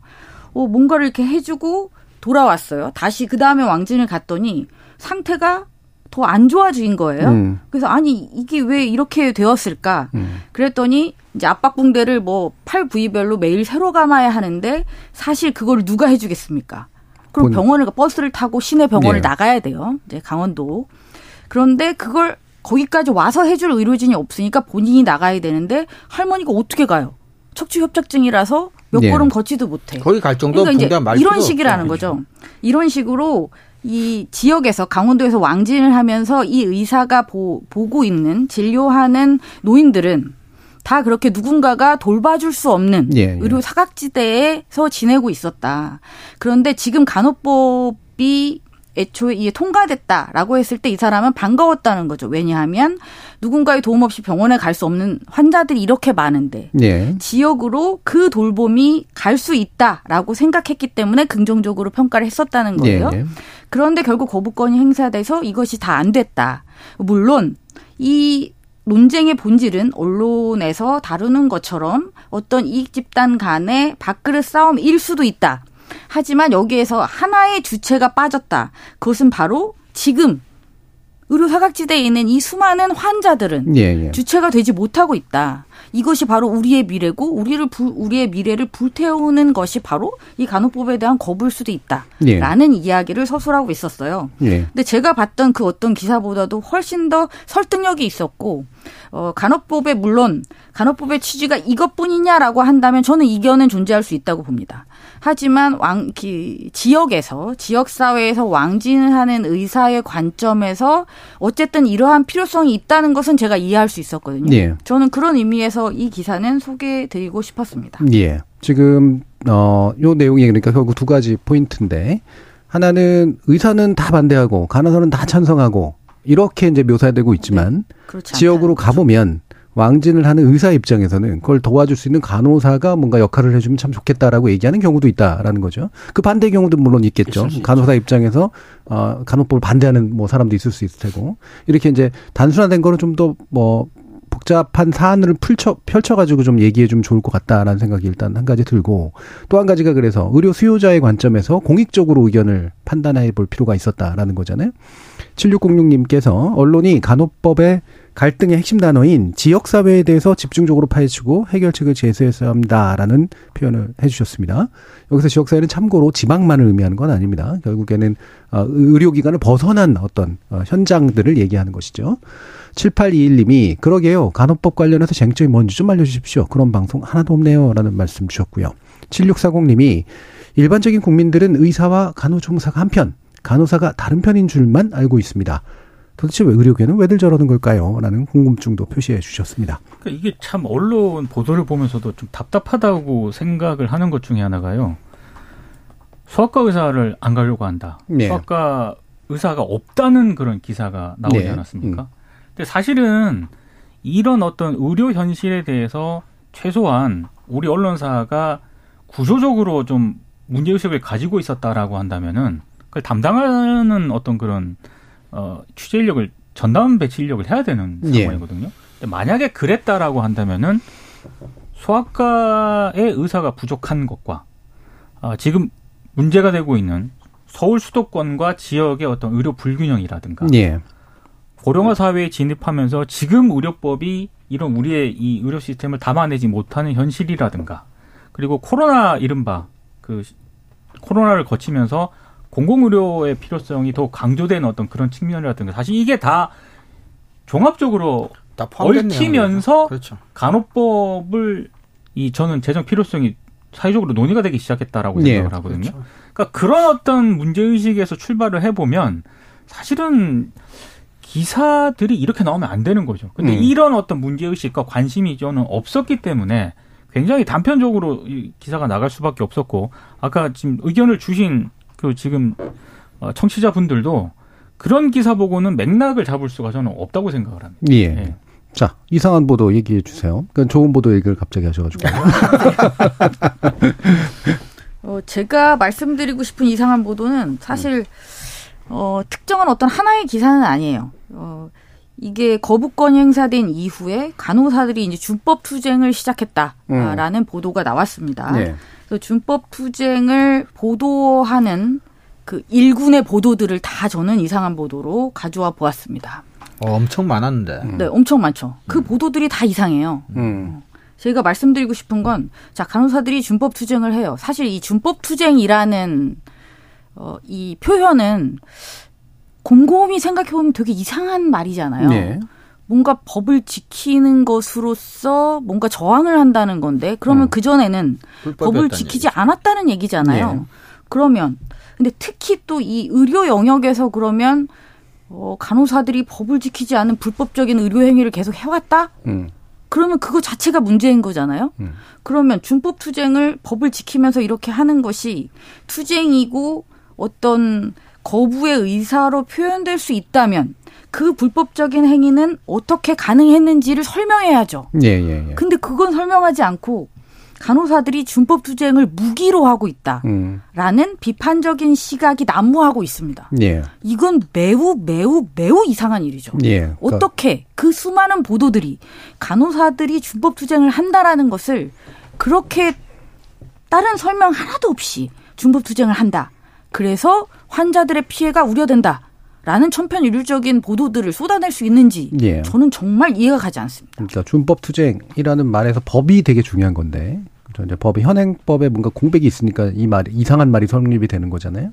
어, 뭔가를 이렇게 해주고 돌아왔어요. 다시 그 다음에 왕진을 갔더니 상태가 더 안 좋아진 거예요. 음. 그래서 아니 이게 왜 이렇게 되었을까? 음. 그랬더니 이제 압박붕대를 뭐 팔 부위별로 매일 새로 감아야 하는데 사실 그걸 누가 해주겠습니까? 그럼 병원을 버스를 타고 시내 병원을 네. 나가야 돼요. 이제 강원도. 그런데 그걸 거기까지 와서 해줄 의료진이 없으니까 본인이 나가야 되는데 할머니가 어떻게 가요? 척추 협착증이라서 몇 네. 걸음 걷지도 못해. 거기 갈 정도 그러니까 이제 이런 식이라는 거죠. 이런 식으로 이 지역에서 강원도에서 왕진을 하면서 이 의사가 보, 보고 있는 진료하는 노인들은 다 그렇게 누군가가 돌봐줄 수 없는 예, 예. 의료 사각지대에서 지내고 있었다. 그런데 지금 간호법이 애초에 이게 통과됐다라고 했을 때 이 사람은 반가웠다는 거죠. 왜냐하면 누군가의 도움 없이 병원에 갈 수 없는 환자들이 이렇게 많은데 예. 지역으로 그 돌봄이 갈 수 있다라고 생각했기 때문에 긍정적으로 평가를 했었다는 거예요. 예, 예. 그런데 결국 거부권이 행사돼서 이것이 다 안 됐다. 물론 이 논쟁의 본질은 언론에서 다루는 것처럼 어떤 이익 집단 간의 밥그릇 싸움일 수도 있다. 하지만 여기에서 하나의 주체가 빠졌다. 그것은 바로 지금 의료 사각지대에 있는 이 수많은 환자들은 예, 예. 주체가 되지 못하고 있다. 이것이 바로 우리의 미래고 우리를 불, 우리의 미래를 불태우는 것이 바로 이 간호법에 대한 거부일 수도 있다라는 예. 이야기를 서술하고 있었어요. 예. 근데 제가 봤던 그 어떤 기사보다도 훨씬 더 설득력이 있었고 어, 간호법에 물론 간호법의 취지가 이것뿐이냐라고 한다면 저는 이견은 존재할 수 있다고 봅니다. 하지만 왕, 기, 지역에서, 지역사회에서 왕진을 하는 의사의 관점에서 어쨌든 이러한 필요성이 있다는 것은 제가 이해할 수 있었거든요. 예. 저는 그런 의미에서 이 기사는 소개해 드리고 싶었습니다. 예. 지금, 어, 요 내용이 그러니까 결국 두 가지 포인트인데, 하나는 의사는 다 반대하고, 간호사는 다 찬성하고, 이렇게 이제 묘사되고 있지만, 네. 지역으로 가보면, 왕진을 하는 의사 입장에서는 그걸 도와줄 수 있는 간호사가 뭔가 역할을 해주면 참 좋겠다라고 얘기하는 경우도 있다라는 거죠. 그 반대 경우도 물론 있겠죠. 간호사 입장에서 어 간호법을 반대하는 뭐 사람도 있을 수 있을 테고 이렇게 이제 단순화된 거는 좀 더 뭐 복잡한 사안을 펼쳐 펼쳐가지고 좀 얘기해 주면 좋을 것 같다라는 생각이 일단 한 가지 들고 또 한 가지가 그래서 의료 수요자의 관점에서 공익적으로 의견을 판단해 볼 필요가 있었다라는 거잖아요. 7606님께서 언론이 간호법에 갈등의 핵심 단어인 지역사회에 대해서 집중적으로 파헤치고 해결책을 제시했어야 합니다라는 표현을 해주셨습니다. 여기서 지역사회는 참고로 지방만을 의미하는 건 아닙니다. 결국에는 어, 의료기관을 벗어난 어떤 어, 현장들을 얘기하는 것이죠. 7821님이 그러게요. 간호법 관련해서 쟁점이 뭔지 좀 알려주십시오. 그런 방송 하나도 없네요. 라는 말씀 주셨고요. 7640님이 일반적인 국민들은 의사와 간호조무사가 한편, 간호사가 다른 편인 줄만 알고 있습니다. 도대체 왜 의료계는 왜들 저러는 걸까요? 라는 궁금증도 표시해 주셨습니다. 그러니까 이게 참 언론 보도를 보면서도 좀 답답하다고 생각을 하는 것 중에 하나가요. 수학과 의사를 안 가려고 한다. 네. 수학과 의사가 없다는 그런 기사가 나오지 네. 않았습니까? 음. 근데 사실은 이런 어떤 의료 현실에 대해서 최소한 우리 언론사가 구조적으로 좀 문제의식을 가지고 있었다라고 한다면은 그걸 담당하는 어떤 그런 어, 취재 인력을 전담 배치 인력을 해야 되는 예. 상황이거든요. 예. 만약에 그랬다라고 한다면은 소아과의 의사가 부족한 것과 어, 지금 문제가 되고 있는 서울 수도권과 지역의 어떤 의료 불균형이라든가 예. 고령화 사회에 진입하면서 지금 의료법이 이런 우리의 이 의료 시스템을 담아내지 못하는 현실이라든가 그리고 코로나 이른바 그 코로나를 거치면서 공공의료의 필요성이 더 강조되는 어떤 그런 측면이라든가 사실 이게 다 종합적으로 다 얽히면서 그렇죠. 간호법을 이 저는 재정 필요성이 사회적으로 논의가 되기 시작했다라고 네. 생각을 하거든요. 그렇죠. 그러니까 그런 어떤 문제 의식에서 출발을 해보면 사실은 기사들이 이렇게 나오면 안 되는 거죠. 근데 음. 이런 어떤 문제 의식과 관심이 저는 없었기 때문에 굉장히 단편적으로 이 기사가 나갈 수밖에 없었고 아까 지금 의견을 주신 그 지금 어, 청취자분들도 그런 기사 보고는 맥락을 잡을 수가 저는 없다고 생각을 합니다. 예. 예. 자, 이상한 보도 얘기해 주세요. 그건 좋은 보도 얘기를 갑자기 하셔가지고. <laughs> 어, 제가 말씀드리고 싶은 이상한 보도는 사실, 어, 특정한 어떤 하나의 기사는 아니에요. 어, 이게 거부권이 행사된 이후에 간호사들이 이제 준법 투쟁을 시작했다라는 음. 보도가 나왔습니다. 네. 준법 투쟁을 보도하는 그 일군의 보도들을 다 저는 이상한 보도로 가져와 보았습니다. 어, 엄청 많았는데. 음. 네, 엄청 많죠. 그 음. 보도들이 다 이상해요. 음. 제가 말씀드리고 싶은 건, 자, 간호사들이 준법 투쟁을 해요. 사실 이 준법 투쟁이라는, 어, 이 표현은 곰곰이 생각해보면 되게 이상한 말이잖아요. 네. 뭔가 법을 지키는 것으로서 뭔가 저항을 한다는 건데, 그러면 어. 그전에는 법을 지키지 얘기죠. 않았다는 얘기잖아요. 네. 그러면, 근데 특히 또 이 의료 영역에서 그러면 어, 간호사들이 법을 지키지 않은 불법적인 의료 행위를 계속 해왔다? 음. 그러면 그거 자체가 문제인 거잖아요. 음. 그러면 준법 투쟁을 법을 지키면서 이렇게 하는 것이 투쟁이고 어떤 거부의 의사로 표현될 수 있다면 그 불법적인 행위는 어떻게 가능했는지를 설명해야죠. 예, 예, 예. 근데 그건 설명하지 않고 간호사들이 준법 투쟁을 무기로 하고 있다라는 음. 비판적인 시각이 난무하고 있습니다. 예. 이건 매우 매우 매우 이상한 일이죠. 예. 어떻게 그 수많은 보도들이 간호사들이 준법 투쟁을 한다라는 것을 그렇게 다른 설명 하나도 없이 준법 투쟁을 한다. 그래서 환자들의 피해가 우려된다. 라는 천편일률적인 보도들을 쏟아낼 수 있는지 예. 저는 정말 이해가 가지 않습니다. 그러니까 준법 투쟁이라는 말에서 법이 되게 중요한 건데 그렇죠. 이제 법의 현행법에 뭔가 공백이 있으니까 이 말, 이상한 말이 성립이 되는 거잖아요.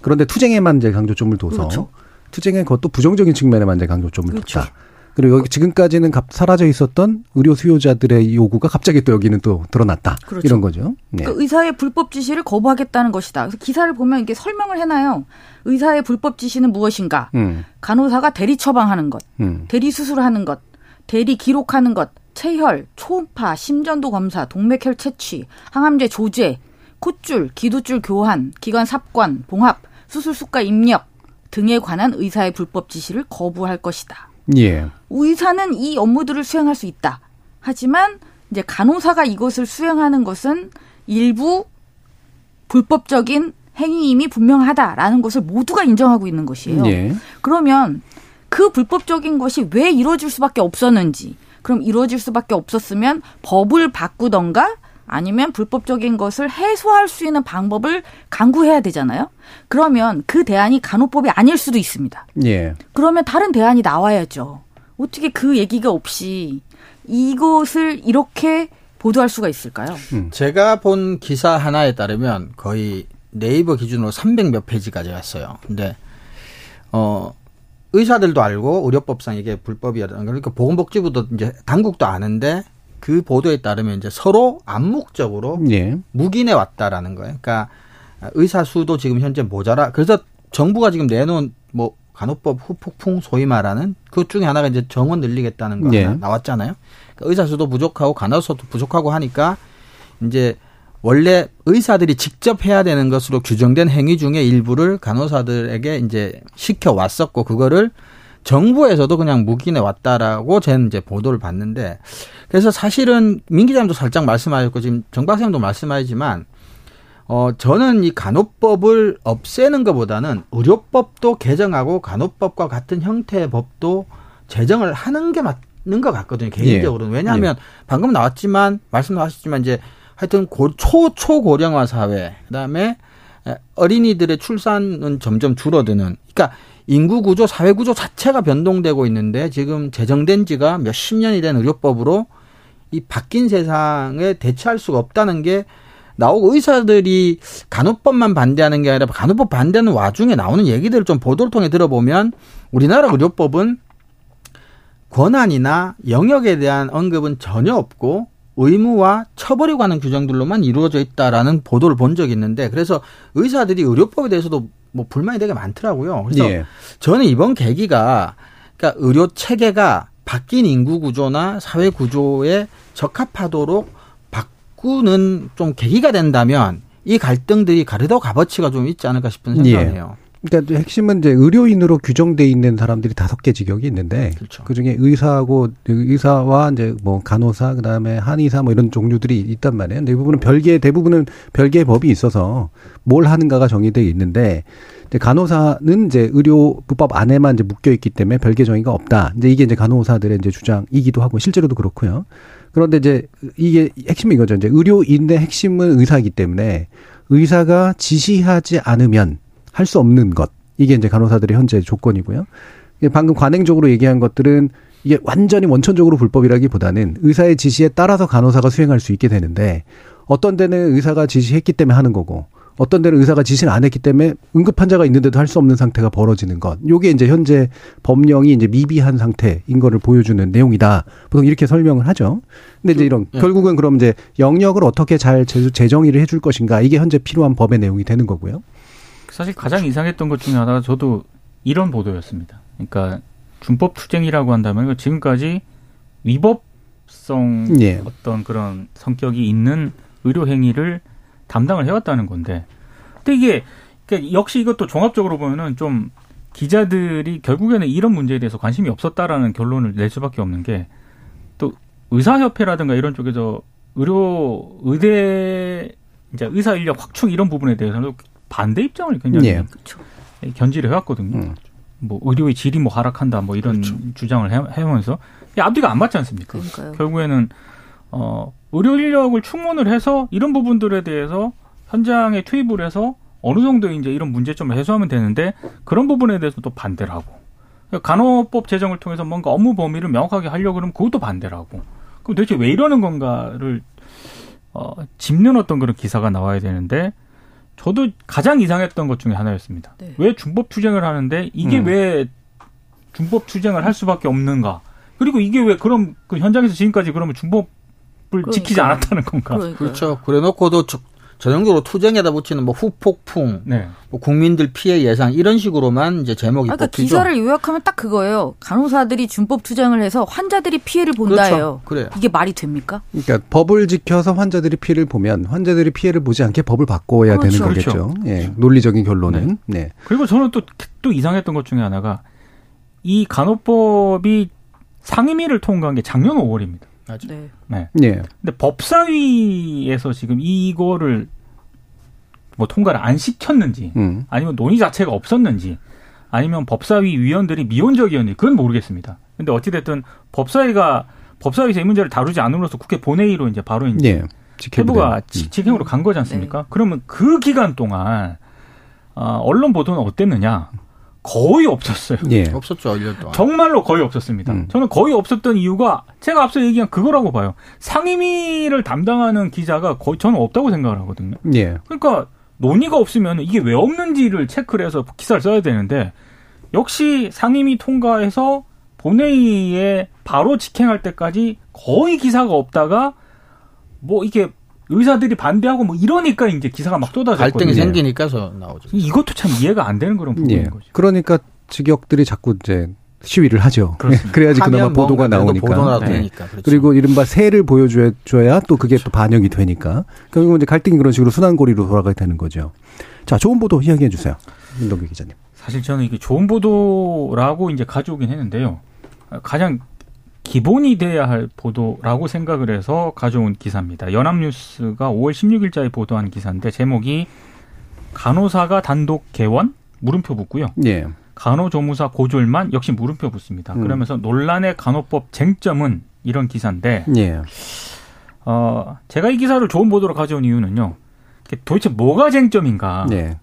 그런데 투쟁에만 이제 강조점을 둬서 그렇죠. 투쟁의 그것도 부정적인 측면에만 이제 강조점을 그렇죠. 뒀다. 그리고 여기 지금까지는 사라져 있었던 의료 수요자들의 요구가 갑자기 또 여기는 또 드러났다. 그렇죠. 이런 거죠. 네. 그 의사의 불법 지시를 거부하겠다는 것이다. 그래서 기사를 보면 이게 설명을 해놔요. 의사의 불법 지시는 무엇인가? 음. 간호사가 대리 처방하는 것, 음. 대리 수술하는 것, 대리 기록하는 것, 체혈, 초음파, 심전도 검사, 동맥혈 채취, 항암제 조제, 콧줄, 기도줄 교환, 기관 삽관, 봉합, 수술 수가 입력 등에 관한 의사의 불법 지시를 거부할 것이다. 예. 의사는 이 업무들을 수행할 수 있다. 하지만 이제 간호사가 이것을 수행하는 것은 일부 불법적인 행위임이 분명하다라는 것을 모두가 인정하고 있는 것이에요. 예. 그러면 그 불법적인 것이 왜 이루어질 수밖에 없었는지 그럼 이루어질 수밖에 없었으면 법을 바꾸던가 아니면 불법적인 것을 해소할 수 있는 방법을 강구해야 되잖아요. 그러면 그 대안이 간호법이 아닐 수도 있습니다. 예. 그러면 다른 대안이 나와야죠. 어떻게 그 얘기가 없이 이것을 이렇게 보도할 수가 있을까요? 음. 제가 본 기사 하나에 따르면 거의 네이버 기준으로 300 몇 페이지까지 갔어요. 근데 어 의사들도 알고 의료법상 이게 불법이라는 그러니까 보건복지부도 이제 당국도 아는데 그 보도에 따르면 이제 서로 암묵적으로 예. 묵인해 왔다라는 거예요. 그러니까 의사 수도 지금 현재 모자라. 그래서 정부가 지금 내놓은 뭐 간호법 후폭풍 소위 말하는 그 중에 하나가 이제 정원 늘리겠다는 거 예. 나왔잖아요. 그러니까 의사 수도 부족하고 간호사도 부족하고 하니까 이제 원래 의사들이 직접 해야 되는 것으로 규정된 행위 중에 일부를 간호사들에게 이제 시켜 왔었고 그거를 정부에서도 그냥 묵인해 왔다라고 저는 이제 보도를 봤는데 그래서 사실은 민 기자님도 살짝 말씀하셨고 지금 정 박사님도 말씀하시지만 어 저는 이 간호법을 없애는 것보다는 의료법도 개정하고 간호법과 같은 형태의 법도 제정을 하는 게 맞는 것 같거든요 개인적으로는 예. 왜냐하면 예. 방금 나왔지만 말씀 나왔지만 이제 하여튼 고, 초, 초고령화 사회, 그 다음에 어린이들의 출산은 점점 줄어드는, 그러니까 인구 구조, 사회 구조 자체가 변동되고 있는데 지금 제정된 지가 몇십 년이 된 의료법으로 이 바뀐 세상에 대처할 수가 없다는 게 나오고 의사들이 간호법만 반대하는 게 아니라 간호법 반대하는 와중에 나오는 얘기들을 좀 보도를 통해 들어보면 우리나라 의료법은 권한이나 영역에 대한 언급은 전혀 없고 의무와 처벌에 관한 규정들로만 이루어져 있다라는 보도를 본 적이 있는데 그래서 의사들이 의료법에 대해서도 뭐 불만이 되게 많더라고요. 그래서 예. 저는 이번 계기가 그러니까 의료 체계가 바뀐 인구 구조나 사회 구조에 적합하도록 바꾸는 좀 계기가 된다면 이 갈등들이 가르더 값어치가 좀 있지 않을까 싶은 생각을 예. 그러니까 핵심은 이제 의료인으로 규정돼 있는 사람들이 다섯 개 직역이 있는데 그렇죠. 그중에 의사하고 의사와 이제 뭐 간호사 그다음에 한의사 뭐 이런 종류들이 있단 말이에요. 근데 이 부분은 별개 대부분은 별개의 법이 있어서 뭘 하는가가 정의되어 있는데 이제 간호사는 이제 의료법 안에만 이제 묶여 있기 때문에 별개 정의가 없다. 이제 이게 이제 간호사들의 이제 주장이기도 하고 실제로도 그렇고요. 그런데 이제 이게 핵심이 이거죠. 이제 의료인의 핵심은 의사이기 때문에 의사가 지시하지 않으면 할 수 없는 것. 이게 이제 간호사들의 현재 조건이고요. 방금 관행적으로 얘기한 것들은 이게 완전히 원천적으로 불법이라기보다는 의사의 지시에 따라서 간호사가 수행할 수 있게 되는데 어떤 데는 의사가 지시했기 때문에 하는 거고 어떤 데는 의사가 지시를 안 했기 때문에 응급 환자가 있는데도 할 수 없는 상태가 벌어지는 것. 요게 이제 현재 법령이 이제 미비한 상태인 거를 보여주는 내용이다. 보통 이렇게 설명을 하죠. 근데 이제 이런 네. 결국은 그럼 이제 영역을 어떻게 잘 재정의를 해줄 것인가 이게 현재 필요한 법의 내용이 되는 거고요. 사실 가장 이상했던 것 중에 하나가 저도 이런 보도였습니다. 그러니까 준법 투쟁이라고 한다면 지금까지 위법성 예. 어떤 그런 성격이 있는 의료 행위를 담당을 해왔다는 건데, 근데 이게 그러니까 역시 이것도 종합적으로 보면은 좀 기자들이 결국에는 이런 문제에 대해서 관심이 없었다라는 결론을 낼 수밖에 없는 게 또 의사협회라든가 이런 쪽에서 의료 의대 이제 의사 인력 확충 이런 부분에 대해서는 반대 입장을 굉장히 예. 견지를 해왔거든요. 음. 뭐 의료의 질이 뭐 하락한다 뭐 이런 그렇죠. 주장을 해, 해오면서 앞뒤가 안 맞지 않습니까? 그러니까요. 결국에는 어 의료 인력을 충원을 해서 이런 부분들에 대해서 현장에 투입을 해서 어느 정도 이제 이런 문제점을 해소하면 되는데 그런 부분에 대해서 또 반대를 하고 간호법 제정을 통해서 뭔가 업무 범위를 명확하게 하려고 그러면 그것도 반대를 하고 그럼 도대체 왜 이러는 건가를 어 짚는 어떤 그런 기사가 나와야 되는데 저도 가장 이상했던 것 중에 하나였습니다. 네. 왜 준법 투쟁을 하는데 이게 음. 왜 준법 투쟁을 할 수밖에 없는가? 그리고 이게 왜 그럼 그 현장에서 지금까지 그러면 준법을 그러니까. 지키지 않았다는 건가? 그러니까요. 그렇죠. 그래놓고도 전형적으로 투쟁에다 붙이는 뭐 후폭풍, 네. 뭐 국민들 피해 예상 이런 식으로만 이제 제목이 그러니까 뽑히죠. 기사를 요약하면 딱 그거예요. 간호사들이 준법 투쟁을 해서 환자들이 피해를 본다예요. 그렇죠. 그래요. 이게 말이 됩니까? 그러니까 법을 지켜서 환자들이 피해를 보면 환자들이 피해를 보지 않게 법을 바꿔야 그렇죠. 되는 거겠죠. 그렇죠. 예, 논리적인 결론은. 네. 네. 그리고 저는 또또 이상했던 것 중에 하나가 이 간호법이 상임위를 통과한 게 작년 5월입니다. 맞죠. 네. 네. 네. 근데 법사위에서 지금 이거를 뭐 통과를 안 시켰는지 음. 아니면 논의 자체가 없었는지 아니면 법사위 위원들이 미온적이었는지 그건 모르겠습니다. 근데 어찌됐든 법사위가 법사위에서 이 문제를 다루지 않음으로써 국회 본회의로 이제 바로 이제 네. 세부가 음. 직행으로 간 거지 않습니까? 네. 그러면 그 기간 동안 어, 언론 보도는 어땠느냐? 거의 없었어요. 예. 없었죠, 1년 동안. 정말로 거의 없었습니다. 음. 저는 거의 없었던 이유가 제가 앞서 얘기한 그거라고 봐요. 상임위를 담당하는 기자가 거의 저는 없다고 생각을 하거든요. 예. 그러니까 논의가 없으면 이게 왜 없는지를 체크를 해서 기사를 써야 되는데 역시 상임위 통과해서 본회의에 바로 직행할 때까지 거의 기사가 없다가 뭐 이게 의사들이 반대하고 뭐 이러니까 이제 기사가 막 쏟아졌거든요. 갈등이 생기니까서 나오죠. 이것도 참 이해가 안 되는 그런 부분인 예. 거죠. 그러니까 직역들이 자꾸 이제 시위를 하죠. 그렇습니다. <laughs> 그래야지 그나마 보도가 나오니까. 보도가 네. 되니까. 그렇죠. 그리고 이른바 새를 보여줘야 또 그게 그렇죠. 또 반영이 되니까. 결국은 이제 갈등이 그런 식으로 순환고리로 돌아가게 되는 거죠. 자, 좋은 보도 이야기해 주세요. 윤동규 기자님. 사실 저는 이게 좋은 보도라고 이제 가져오긴 했는데요. 가장 기본이 돼야 할 보도라고 생각을 해서 가져온 기사입니다. 연합뉴스가 5월 16일자에 보도한 기사인데 제목이 간호사가 단독 개원 물음표 붙고요. 예. 간호조무사 고졸만 역시 물음표 붙습니다. 음. 그러면서 논란의 간호법 쟁점은 이런 기사인데 예. 어, 제가 이 기사를 좋은 보도로 가져온 이유는요. 도대체 뭐가 쟁점인가? 예.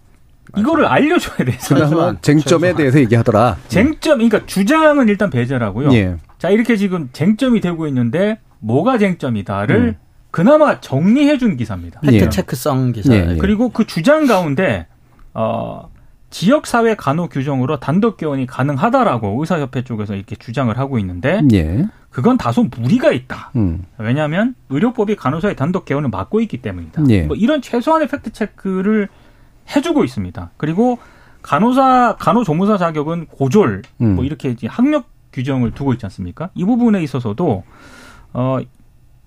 이거를 알려줘야 돼요. <laughs> 쟁점에 대해서 얘기하더라. 쟁점, 그러니까 주장은 일단 배제라고요. 예. 자 이렇게 지금 쟁점이 되고 있는데 뭐가 쟁점이다를 음. 그나마 정리해 준 기사입니다. fact check성 기사. 예. 그리고 그 주장 가운데 어 지역 사회 간호 규정으로 단독 개원이 가능하다라고 의사협회 쪽에서 이렇게 주장을 하고 있는데 예. 그건 다소 무리가 있다. 음. 왜냐하면 의료법이 간호사의 단독 개원을 막고 있기 때문이다. 예. 뭐 이런 최소한의 fact check를 해주고 있습니다. 그리고 간호사 간호조무사 자격은 고졸 음. 뭐 이렇게 학력 규정을 두고 있지 않습니까? 이 부분에 있어서도 어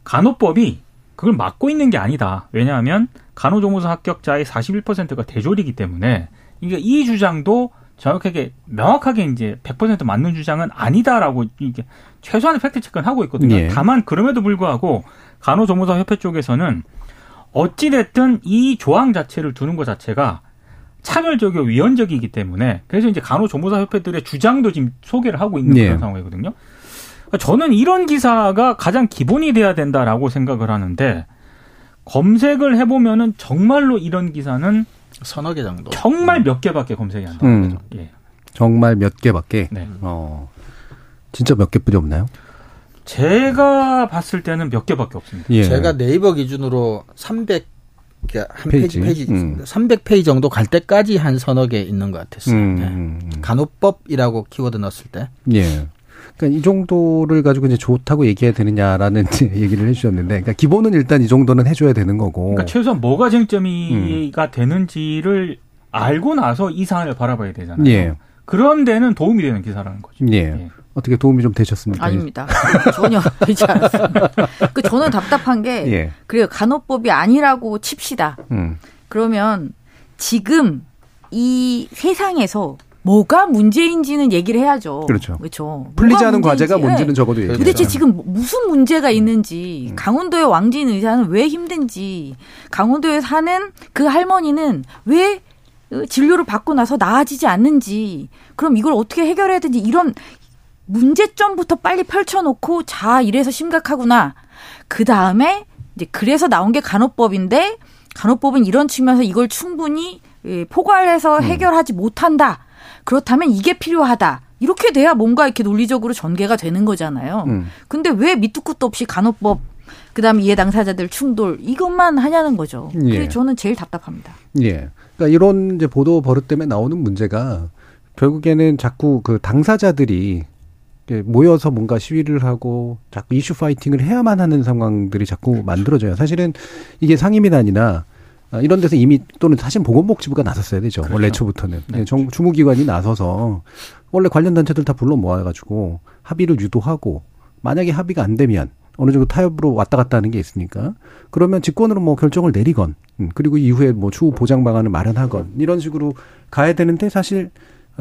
간호법이 그걸 막고 있는 게 아니다. 왜냐하면 간호조무사 합격자의 41%가 대졸이기 때문에 이게 이 주장도 정확하게 명확하게 이제 100% 맞는 주장은 아니다라고 이게 최소한의 팩트 체크는 하고 있거든요. 예. 다만 그럼에도 불구하고 간호조무사 협회 쪽에서는 어찌 됐든 이 조항 자체를 두는 것 자체가 차별적이고 위헌적이기 때문에 그래서 이제 간호조무사 협회들의 주장도 지금 소개를 하고 있는 예. 그런 상황이거든요. 그러니까 저는 이런 기사가 가장 기본이 돼야 된다라고 생각을 하는데 검색을 해보면은 정말로 이런 기사는 서너 개 정도. 정말 몇 개밖에 검색이 안 나오는 음. 거죠. 예. 정말 몇 개밖에. 네. 어. 진짜 몇 개뿐이 없나요? 제가 봤을 때는 몇 개밖에 없습니다. 예. 제가 네이버 기준으로 300, 한 페이지, 페이지, 음. 300페이지 정도 갈 때까지 한 서너 개 있는 것 같았어요. 음. 네. 음, 음. 간호법이라고 키워드 넣었을 때. 예. 그러니까 이 정도를 가지고 이제 좋다고 얘기해야 되느냐라는 <laughs> 얘기를 해주셨는데, 그러니까 기본은 일단 이 정도는 해줘야 되는 거고. 그러니까 최소한 뭐가 쟁점이가 음. 되는지를 알고 나서 이 사안을 바라봐야 되잖아요. 예. 그런 데는 도움이 되는 기사라는 거죠. 예. 예. 어떻게 도움이 좀 되셨습니까? 아닙니다. 전혀 되지 않았습니다. 그 저는 답답한 게 예. 그래요. 간호법이 아니라고 칩시다. 음. 그러면 지금 이 세상에서 뭐가 문제인지는 얘기를 해야죠. 그렇죠. 그렇죠. 풀리지 않은 과제가 뭔지는 적어도 얘기해요. 도대체 지금 무슨 문제가 있는지, 음. 강원도의 왕진 의사는 왜 힘든지, 강원도에 사는 그 할머니는 왜 진료를 받고 나서 나아지지 않는지, 그럼 이걸 어떻게 해결해야 되는지 이런 문제점부터 빨리 펼쳐놓고 자 이래서 심각하구나. 그 다음에 이제 그래서 나온 게 간호법인데 간호법은 이런 측면에서 이걸 충분히 예, 포괄해서 음. 해결하지 음. 못한다. 그렇다면 이게 필요하다. 이렇게 돼야 뭔가 이렇게 논리적으로 전개가 되는 거잖아요. 음. 근데 왜 밑도 끝도 없이 간호법 그다음 이해 당사자들 충돌 이것만 하냐는 거죠. 예. 그게 저는 제일 답답합니다. 예. 그러니까 이런 이제 보도 버릇 때문에 나오는 문제가 결국에는 자꾸 그 당사자들이 모여서 뭔가 시위를 하고 자꾸 이슈 파이팅을 해야만 하는 상황들이 자꾸 만들어져요. 사실은 이게 상임위단이나 아, 이런 데서 이미 또는 사실 보건복지부가 나섰어야 되죠. 그렇죠. 원래 초부터는 네. 정, 주무기관이 나서서 원래 관련 단체들 다 불러 모아가지고 합의를 유도하고 만약에 합의가 안 되면 어느 정도 타협으로 왔다 갔다 하는 게 있으니까 그러면 직권으로 뭐 결정을 내리건 음, 그리고 이후에 뭐 추후 보장 방안을 마련하건 이런 식으로 가야 되는데 사실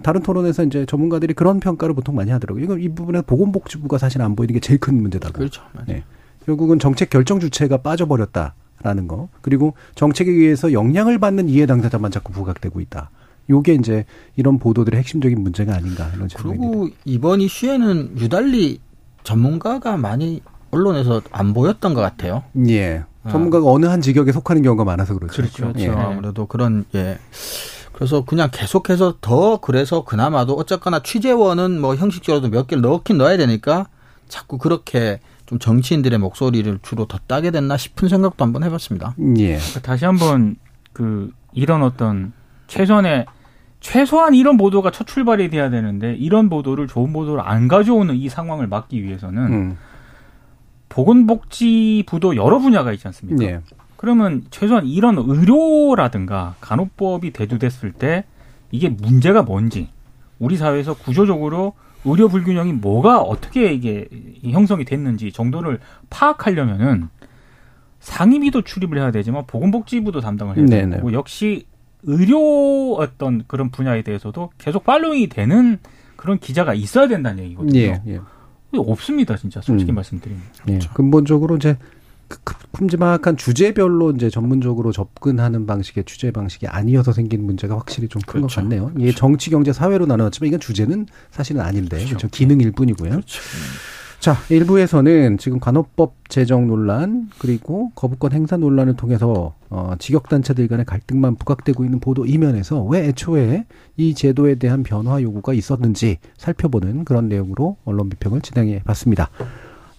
다른 토론에서 이제 전문가들이 그런 평가를 보통 많이 하더라고요. 이거 이 부분에 보건복지부가 사실 안 보이는 게 제일 큰 문제다고. 그렇죠. 네. 결국은 정책 결정 주체가 빠져버렸다라는 거. 그리고 정책에 의해서 영향을 받는 이해 당사자만 자꾸 부각되고 있다. 요게 이제 이런 보도들의 핵심적인 문제가 아닌가 이런. 그리고 이번 이슈에는 유달리 전문가가 많이 언론에서 안 보였던 것 같아요. 예. 전문가가 어. 어느 한 직역에 속하는 경우가 많아서 그렇죠. 그렇죠. 그렇죠. 예. 아무래도 그런 예. 그래서 그냥 계속해서 더 그래서 그나마도 어쨌거나 취재원은 뭐 형식적으로도 몇 개를 넣긴 넣어야 되니까 자꾸 그렇게 좀 정치인들의 목소리를 주로 더 따게 됐나 싶은 생각도 한번 해봤습니다. 예. 다시 한번 그 이런 어떤 최선의 최소한 이런 보도가 첫 출발이 돼야 되는데 이런 보도를 좋은 보도를 안 가져오는 이 상황을 막기 위해서는 음. 보건복지부도 여러 분야가 있지 않습니까? 예. 그러면 최소한 이런 의료라든가 간호법이 대두됐을 때 이게 문제가 뭔지 우리 사회에서 구조적으로 의료 불균형이 뭐가 어떻게 이게 형성이 됐는지 정도를 파악하려면은 상임위도 출입을 해야 되지만 보건복지부도 담당을 해야 되고 네네. 역시 의료 어떤 그런 분야에 대해서도 계속 팔로잉이 되는 그런 기자가 있어야 된다는 얘기거든요. 예, 예. 없습니다, 진짜 솔직히 음. 말씀드리면. 예. 근본적으로 이제 그 큼지막한 주제별로 이제 전문적으로 접근하는 방식의 취재 방식이 아니어서 생긴 문제가 확실히 좀 큰것 그렇죠. 같네요. 이게 그렇죠. 정치, 경제, 사회로 나누었지만 이건 주제는 사실은 아닌데 그렇죠. 그렇죠. 기능일 뿐이고요. 그렇죠. 자, 일부에서는 지금 간호법 제정 논란 그리고 거부권 행사 논란을 통해서 어, 직역단체들 간의 갈등만 부각되고 있는 보도 이면에서 왜 애초에 이 제도에 대한 변화 요구가 있었는지 살펴보는 그런 내용으로 언론 비평을 진행해 봤습니다.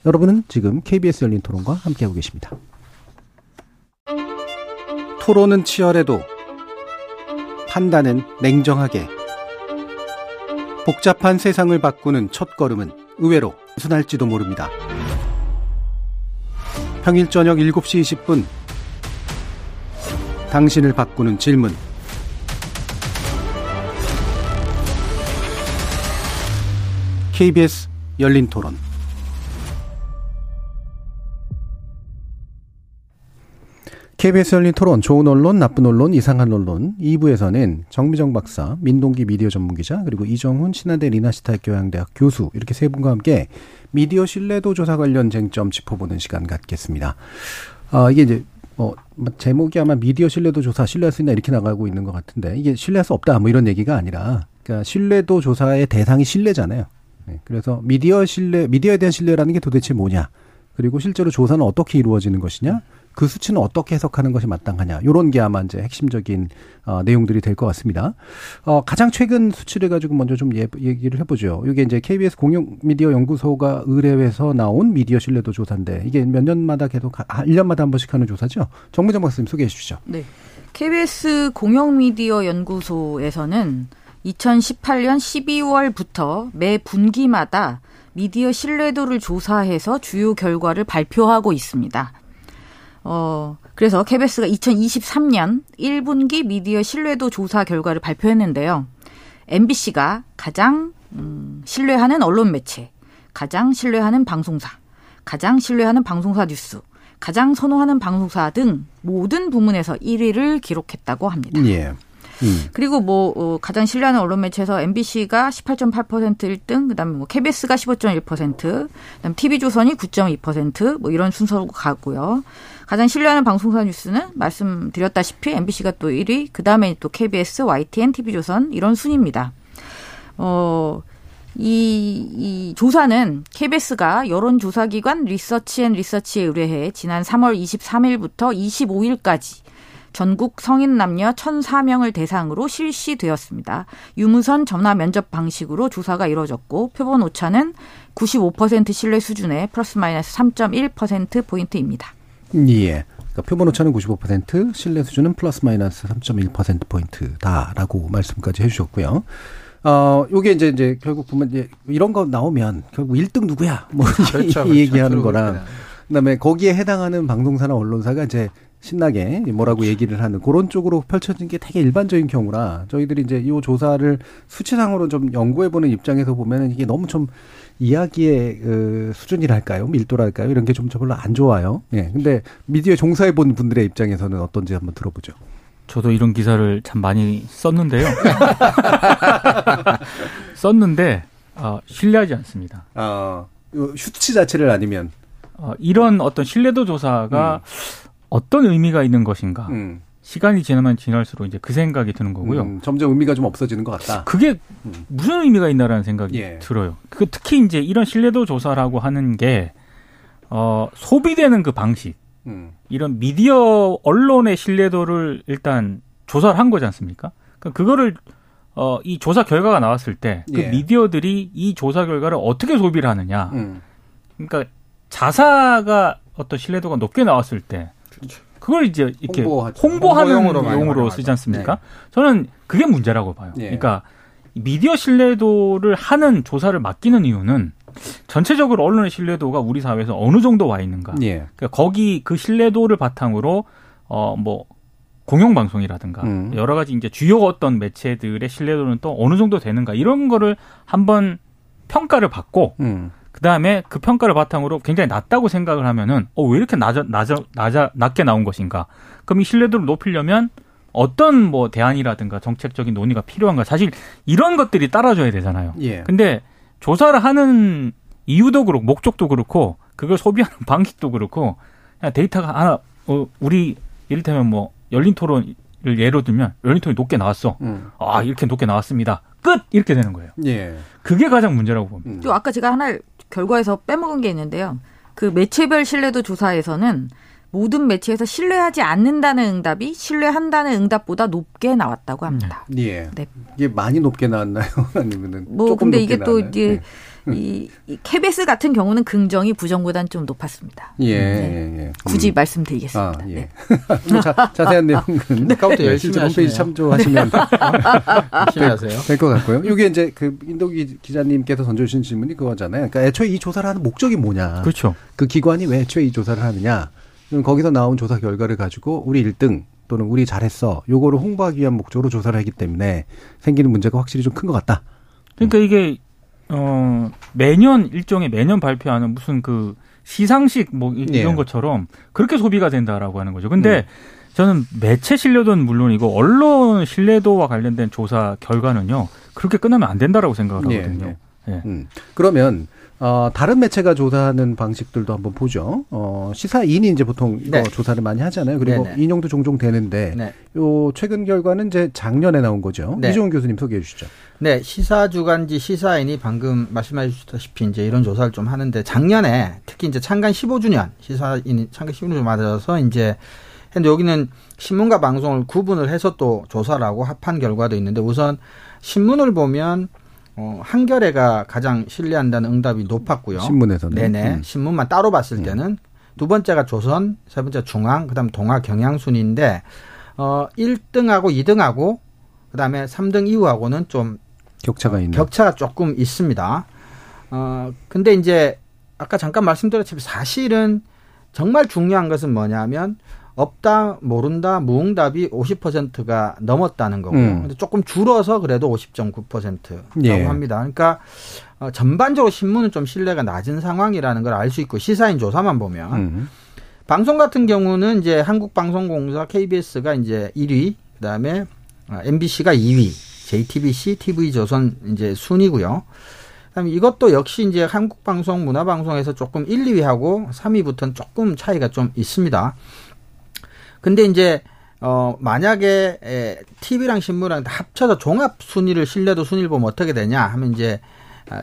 여러분은 지금 KBS 열린 토론과 함께하고 계십니다. 토론은 치열해도 판단은 냉정하게. 복잡한 세상을 바꾸는 첫 걸음은 의외로 순할지도 모릅니다. 평일 저녁 7시 20분. 당신을 바꾸는 질문. KBS 열린 토론. KBS 열린 토론, 좋은 언론, 나쁜 언론, 이상한 언론 2부에서는 정미정 박사, 민동기 미디어 전문기자, 그리고 이정훈 신한대 리나시타 교양대학 교수 이렇게 세 분과 함께 미디어 신뢰도 조사 관련 쟁점 짚어보는 시간 갖겠습니다. 아, 이게 이제 뭐 제목이 아마 미디어 신뢰도 조사 신뢰할 수 있나 이렇게 나가고 있는 것 같은데 이게 신뢰할 수 없다 뭐 이런 얘기가 아니라 그러니까 신뢰도 조사의 대상이 신뢰잖아요. 네, 그래서 미디어 신뢰, 미디어에 대한 신뢰라는 게 도대체 뭐냐? 그리고 실제로 조사는 어떻게 이루어지는 것이냐? 그 수치는 어떻게 해석하는 것이 마땅하냐 요런 게 아마 이제 핵심적인 어, 내용들이 될 것 같습니다. 어, 가장 최근 수치를 가지고 먼저 좀 예, 얘기를 해보죠. 이게 이제 KBS 공영 미디어 연구소가 의뢰해서 나온 미디어 신뢰도 조사인데 이게 몇 년마다 계속 1년마다 한 번씩 하는 조사죠. 정무정 박사님 소개해 주시죠. 네. KBS 공영 미디어 연구소에서는 2018년 12월부터 매 분기마다 미디어 신뢰도를 조사해서 주요 결과를 발표하고 있습니다. 어, 그래서 KBS가 2023년 1분기 미디어 신뢰도 조사 결과를 발표했는데요. MBC가 가장 음, 신뢰하는 언론 매체, 가장 신뢰하는 방송사, 가장 신뢰하는 방송사 뉴스, 가장 선호하는 방송사 등 모든 부문에서 1위를 기록했다고 합니다. 예. 음. 그리고 뭐 어, 가장 신뢰하는 언론 매체에서 MBC가 18.8% 1등, 그다음에 뭐 KBS가 15.1%, 그다음 TV조선이 9.2%뭐 이런 순서로 가고요. 가장 신뢰하는 방송사 뉴스는 말씀드렸다시피 MBC가 또 1위, 그 다음에 또 KBS, YTN, TV조선 이런 순입니다. 어 이, 이 조사는 KBS가 여론조사기관 리서치 앤 리서치에 의뢰해 지난 3월 23일부터 25일까지 전국 성인 남녀 1,004명을 대상으로 실시되었습니다. 유무선 전화 면접 방식으로 조사가 이루어졌고 표본 오차는 95% 신뢰 수준의 플러스 마이너스 3.1% 포인트입니다. 예. 그러니까 표본 오차는 95%, 신뢰 수준은 플러스 마이너스 3.1% 포인트다라고 말씀까지 해 주셨고요. 어, 요게 이제, 이제, 결국 보면 이제, 이런 거 나오면, 결국 1등 누구야? 뭐, <laughs> 그렇죠, 이 그렇죠. 얘기하는 거랑, 그 다음에 거기에 해당하는 방송사나 언론사가 이제, 신나게 뭐라고 얘기를 하는 그런 쪽으로 펼쳐진 게 되게 일반적인 경우라 저희들이 이제 이 조사를 수치상으로 좀 연구해 보는 입장에서 보면은 이게 너무 좀 이야기의 그 수준이랄까요 밀도랄까요 이런 게 좀 별로 안 좋아요. 예. 근데 미디어 종사해 본 분들의 입장에서는 어떤지 한번 들어보죠. 저도 이런 기사를 참 많이 썼는데요. <laughs> 썼는데 어, 신뢰하지 않습니다. 아, 수치 자체를 아니면 어, 이런 어떤 신뢰도 조사가 음. 어떤 의미가 있는 것인가. 음. 시간이 지나면 지날수록 이제 그 생각이 드는 거고요. 음, 점점 의미가 좀 없어지는 것 같다. 그게 음. 무슨 의미가 있나라는 생각이 예. 들어요. 그 특히 이제 이런 신뢰도 조사라고 하는 게 어, 소비되는 그 방식, 음. 이런 미디어 언론의 신뢰도를 일단 조사를 한 거지 않습니까? 그러니까 그거를 어, 이 조사 결과가 나왔을 때그 예. 미디어들이 이 조사 결과를 어떻게 소비를 하느냐. 음. 그러니까 자사가 어떤 신뢰도가 높게 나왔을 때 그렇죠. 그걸 이제 이렇게 홍보하죠. 홍보하는 홍보용으로, 용으로 쓰지 않습니까? 네. 저는 그게 문제라고 봐요. 네. 그러니까 미디어 신뢰도를 하는 조사를 맡기는 이유는 전체적으로 언론의 신뢰도가 우리 사회에서 어느 정도 와 있는가. 예. 그러니까 거기 그 신뢰도를 바탕으로 어 뭐 공영 방송이라든가 음. 여러 가지 이제 주요 어떤 매체들의 신뢰도는 또 어느 정도 되는가 이런 거를 한번 평가를 받고 음. 그 다음에 그 평가를 바탕으로 굉장히 낮다고 생각을 하면은 어 왜 이렇게 낮아 낮아 낮아 낮게 나온 것인가? 그럼 이 신뢰도를 높이려면 어떤 뭐 대안이라든가 정책적인 논의가 필요한가? 사실 이런 것들이 따라줘야 되잖아요. 예. 근데 조사를 하는 이유도 그렇고 목적도 그렇고 그걸 소비하는 <laughs> 방식도 그렇고 그냥 데이터가 하나 어 우리 이를테면 뭐 열린 토론을 예로 들면 열린 토론이 높게 나왔어. 음. 아 이렇게 높게 나왔습니다. 끝 이렇게 되는 거예요. 예. 그게 가장 문제라고 봅니다. 또 아까 제가 하나 결과에서 빼먹은 게 있는데요. 그 매체별 신뢰도 조사에서는 모든 매체에서 신뢰하지 않는다는 응답이 신뢰한다는 응답보다 높게 나왔다고 합니다. 예. 네. 이게 많이 높게 나왔나요? <laughs> 아니면은 뭐 근데 이게 또 이제 이, 이 KBS 같은 경우는 긍정이 부정보다는 좀 높았습니다. 예, 네. 예. 굳이 음. 말씀드리겠습니다. 아, 예. 네. <laughs> 자, 자세한 <laughs> 내용은 아까부터 네, 열심히 홈페이지 참조하시면. <laughs> 될 것 같고요. 이게 이제 그 인도기 기자님께서 던져주신 질문이 그거잖아요. 그러니까 애초에 이 조사를 하는 목적이 뭐냐. 그렇죠. 그 기관이 왜 애초에 이 조사를 하느냐. 거기서 나온 조사 결과를 가지고 우리 1등 또는 우리 잘했어. 요거를 홍보하기 위한 목적으로 조사를 하기 때문에 생기는 문제가 확실히 좀 큰 것 같다. 그러니까 이게 어 매년 일종의 매년 발표하는 무슨 그 시상식 뭐 이런 네. 것처럼 그렇게 소비가 된다라고 하는 거죠. 근데 음. 저는 매체 신뢰도는 물론이고 언론 신뢰도와 관련된 조사 결과는요 그렇게 끝나면 안 된다라고 생각을 네, 하거든요. 네, 네. 음. 그러면 어, 다른 매체가 조사하는 방식들도 한번 보죠. 어, 시사인이 이제 보통 이거 네. 조사를 많이 하잖아요. 그리고 네네. 인용도 종종 되는데, 네. 요 최근 결과는 이제 작년에 나온 거죠. 네. 이종훈 교수님 소개해 주시죠. 네, 시사 주간지 시사인이 방금 말씀해 주셨다시피 이제 이런 조사를 좀 하는데, 작년에 특히 이제 창간 15주년, 시사인이 창간 15주년 맞아서 이제 근데 여기는 신문과 방송을 구분을 해서 또 조사를 고 합한 결과도 있는데 우선 신문을 보면 어, 한겨레가 가장 신뢰한다는 응답이 높았고요. 신문에서는. 네네. 음. 신문만 따로 봤을 음. 때는 두 번째가 조선, 세 번째 중앙, 그다음 동아 경향 순인데 어 1등하고 2등하고 그다음에 3등 이후하고는 좀 격차가 있는 격차가 조금 있습니다. 어 근데 이제 아까 잠깐 말씀드렸지만 사실은 정말 중요한 것은 뭐냐면 없다, 모른다, 무응답이 50%가 넘었다는 거고요. 음. 근데 조금 줄어서 그래도 50.9%라고 예. 합니다. 그러니까 어, 전반적으로 신문은 좀 신뢰가 낮은 상황이라는 걸 알 수 있고 시사인 조사만 보면 음. 방송 같은 경우는 이제 한국방송공사 KBS가 이제 1위, 그다음에 MBC가 어, 2위, JTBC, TV조선 이제 순이고요. 그다음에 이것도 역시 이제 한국방송, 문화방송에서 조금 1, 2위하고 3위부터는 조금 차이가 좀 있습니다. 근데 이제 어 만약에 에, TV랑 신문이랑 다 합쳐서 종합 순위를 신뢰도 순위를 보면 어떻게 되냐 하면 이제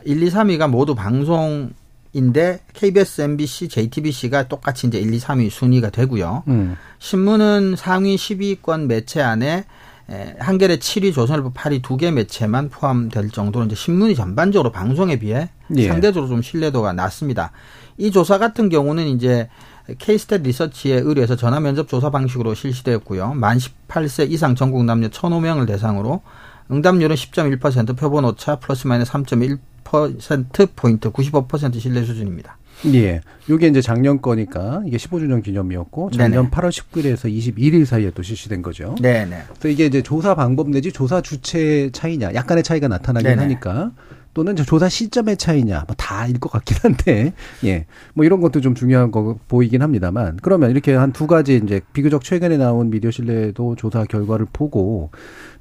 1, 2, 3위가 모두 방송 인데 KBS, MBC, JTBC가 똑같이 이제 1, 2, 3위 순위가 되고요. 음. 신문은 상위 10위권 매체 안에 에, 한겨레 7위, 조선일보 8위 두 개 매체만 포함될 정도로 이제 신문이 전반적으로 방송에 비해 예. 상대적으로 좀 신뢰도가 낮습니다. 이 조사 같은 경우는 이제 케이스탯 리서치에 의뢰해서 전화 면접 조사 방식으로 실시되었고요. 만 18세 이상 전국 남녀 1,005명을 대상으로 응답률은 10.1%, 표본 오차 플러스 마이너스 3.1% 포인트, 95% 신뢰 수준입니다. 예. 요게 이제 작년 거니까 이게 15주년 기념이었고 작년 네네. 8월 19일에서 21일 사이에 또 실시된 거죠. 네네. 그래서 이게 이제 조사 방법 내지 조사 주체 차이냐, 약간의 차이가 나타나긴 네네. 하니까 또는 조사 시점의 차이냐, 뭐 다일 것 같긴 한데, 예, 뭐 이런 것도 좀 중요한 거 보이긴 합니다만, 그러면 이렇게 한 두 가지 이제 비교적 최근에 나온 미디어 신뢰도 조사 결과를 보고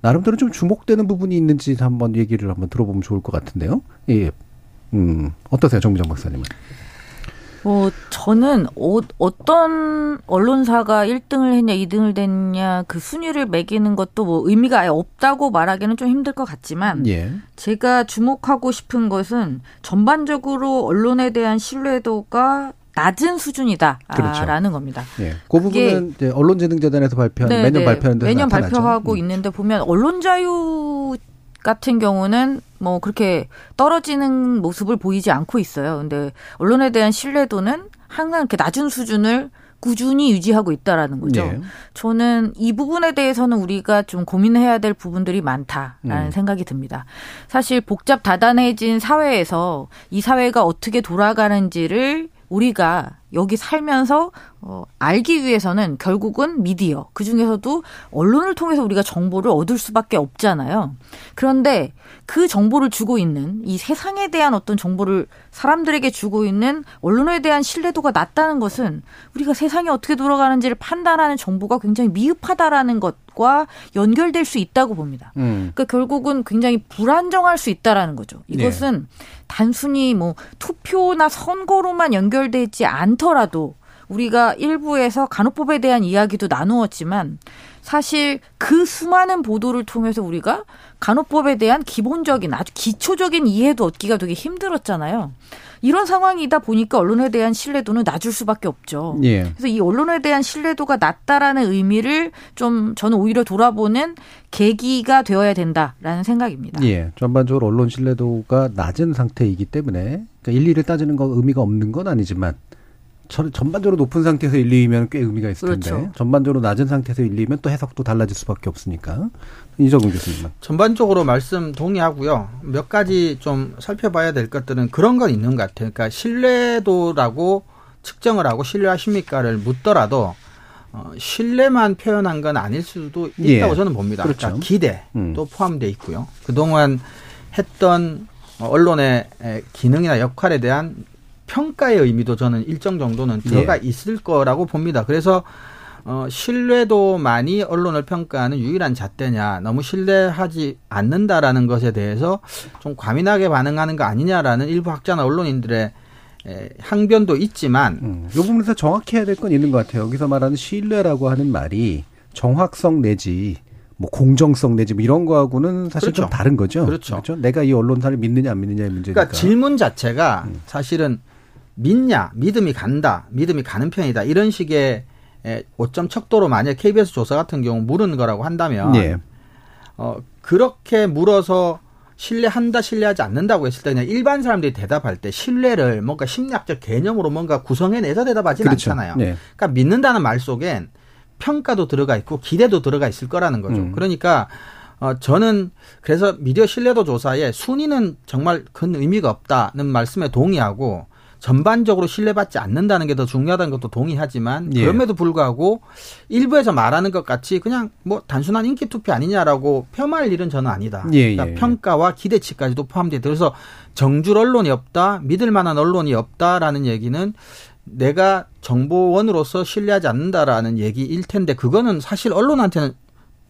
나름대로 좀 주목되는 부분이 있는지 한번 얘기를 한번 들어보면 좋을 것 같은데요. 예, 음, 어떠세요, 정부장 박사님은? 뭐 저는 어, 어떤 언론사가 1등을 했냐 2등을 됐냐 그 순위를 매기는 것도 뭐 의미가 아예 없다고 말하기는 좀 힘들 것 같지만 예. 제가 주목하고 싶은 것은 전반적으로 언론에 대한 신뢰도가 낮은 수준이다라는 그렇죠. 겁니다. 예. 그 부분은 언론재능재단에서 발표한 네, 매년 네. 발표하는 데 매년 나타나죠. 발표하고 음. 있는데 보면 언론 자유 같은 경우는 뭐 그렇게 떨어지는 모습을 보이지 않고 있어요. 근데 언론에 대한 신뢰도는 항상 이렇게 낮은 수준을 꾸준히 유지하고 있다라는 거죠. 네. 저는 이 부분에 대해서는 우리가 좀 고민해야 될 부분들이 많다라는 음. 생각이 듭니다. 사실 복잡 다단해진 사회에서 이 사회가 어떻게 돌아가는지를 우리가 여기 살면서 어, 알기 위해서는 결국은 미디어 그 중에서도 언론을 통해서 우리가 정보를 얻을 수밖에 없잖아요. 그런데 그 정보를 주고 있는 이 세상에 대한 어떤 정보를 사람들에게 주고 있는 언론에 대한 신뢰도가 낮다는 것은 우리가 세상이 어떻게 돌아가는지를 판단하는 정보가 굉장히 미흡하다라는 것과 연결될 수 있다고 봅니다. 음. 그러니까 결국은 굉장히 불안정할 수 있다라는 거죠. 이것은 네. 단순히 뭐 투표나 선거로만 연결되지 않더라도 우리가 일부에서 간호법에 대한 이야기도 나누었지만 사실 그 수많은 보도를 통해서 우리가 간호법에 대한 기본적인 아주 기초적인 이해도 얻기가 되게 힘들었잖아요. 이런 상황이다 보니까 언론에 대한 신뢰도는 낮을 수밖에 없죠. 예. 그래서 이 언론에 대한 신뢰도가 낮다라는 의미를 좀 저는 오히려 돌아보는 계기가 되어야 된다라는 생각입니다. 예. 전반적으로 언론 신뢰도가 낮은 상태이기 때문에 그러니까 일일이 따지는 거 의미가 없는 건 아니지만 전반적으로 높은 상태에서 1, 2위면 꽤 의미가 있을 텐데 그렇죠. 전반적으로 낮은 상태에서 1, 2위면 또 해석도 달라질 수밖에 없으니까 이정훈 교수님. 전반적으로 말씀 동의하고요. 몇 가지 좀 살펴봐야 될 것들은 그런 건 있는 것 같아요. 그러니까 신뢰도라고 측정을 하고 신뢰하십니까를 묻더라도 어, 신뢰만 표현한 건 아닐 수도 있다고 예. 저는 봅니다. 그렇죠. 그러니까 기대도 음. 포함돼 있고요. 그동안 했던 언론의 기능이나 역할에 대한 평가의 의미도 저는 일정 정도는 들어가 예. 있을 거라고 봅니다. 그래서 어, 신뢰도 많이 언론을 평가하는 유일한 잣대냐, 너무 신뢰하지 않는다라는 것에 대해서 좀 과민하게 반응하는 거 아니냐라는 일부 학자나 언론인들의 에, 항변도 있지만, 음, 이 부분에서 정확히 해야 될 건 있는 것 같아요. 여기서 말하는 신뢰라고 하는 말이 정확성 내지 뭐 공정성 내지 뭐 이런 거하고는 사실 그렇죠. 좀 다른 거죠. 그렇죠. 그렇죠. 내가 이 언론사를 믿느냐 안 믿느냐의 문제니까. 그러니까 질문 자체가 음. 사실은 믿냐, 믿음이 간다, 믿음이 가는 편이다 이런 식의 5점 척도로 만약 KBS 조사 같은 경우 물은 거라고 한다면 네. 어 그렇게 물어서 신뢰한다, 신뢰하지 않는다고 했을 때 그냥 일반 사람들이 대답할 때 신뢰를 뭔가 심리학적 개념으로 뭔가 구성해내서 대답하지는 그렇죠. 않잖아요. 네. 그러니까 믿는다는 말 속엔 평가도 들어가 있고 기대도 들어가 있을 거라는 거죠. 음. 그러니까 어 저는 그래서 미디어 신뢰도 조사에 순위는 정말 큰 의미가 없다는 말씀에 동의하고 전반적으로 신뢰받지 않는다는 게 더 중요하다는 것도 동의하지만 예. 그럼에도 불구하고 일부에서 말하는 것 같이 그냥 뭐 단순한 인기 투표 아니냐라고 폄하할 일은 저는 아니다. 예, 예, 그러니까 평가와 기대치까지도 포함돼 그래서 정줄 언론이 없다, 믿을 만한 언론이 없다라는 얘기는 내가 정보원으로서 신뢰하지 않는다라는 얘기일 텐데 그거는 사실 언론한테는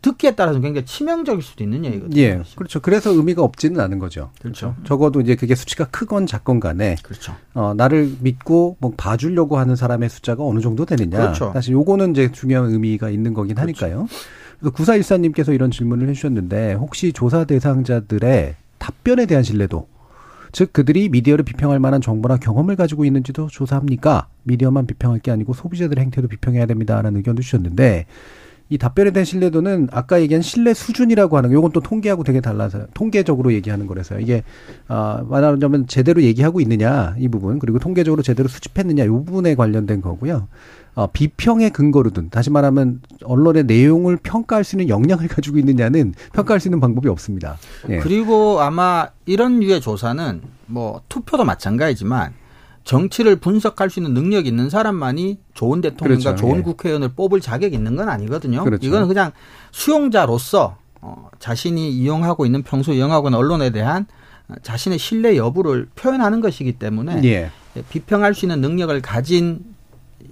듣기에 따라서 굉장히 치명적일 수도 있는 얘기거든요. 예. 그렇죠. 그래서 의미가 없지는 않은 거죠. 그렇죠. 적어도 이제 그게 수치가 크건 작건 간에 그렇죠. 어, 나를 믿고 뭐 봐주려고 하는 사람의 숫자가 어느 정도 되느냐. 그렇죠. 사실 요거는 이제 중요한 의미가 있는 거긴 그렇죠. 하니까요. 그래서 구사일사님께서 이런 질문을 해주셨는데 혹시 조사 대상자들의 답변에 대한 신뢰도 즉 그들이 미디어를 비평할 만한 정보나 경험을 가지고 있는지도 조사합니까? 미디어만 비평할 게 아니고 소비자들의 행태도 비평해야 됩니다라는 의견도 주셨는데 이 답변에 대한 신뢰도는 아까 얘기한 신뢰 수준이라고 하는 거, 요건 또 통계하고 되게 달라서 통계적으로 얘기하는 거라서요. 이게 아 말하자면 제대로 얘기하고 있느냐 이 부분 그리고 통계적으로 제대로 수집했느냐 요 부분에 관련된 거고요. 어, 비평의 근거로 든 다시 말하면 언론의 내용을 평가할 수 있는 역량을 <laughs> 가지고 있느냐는 평가할 수 있는 방법이 없습니다. 예. 그리고 아마 이런 류의 조사는 뭐 투표도 마찬가지지만 정치를 분석할 수 있는 능력이 있는 사람만이 좋은 대통령과 그렇죠. 좋은 예. 국회의원을 뽑을 자격이 있는 건 아니거든요. 그렇죠. 이거는 그냥 수용자로서 어, 자신이 이용하고 있는 평소 이용하고 있는 언론에 대한 자신의 신뢰 여부를 표현하는 것이기 때문에 예. 비평할 수 있는 능력을 가진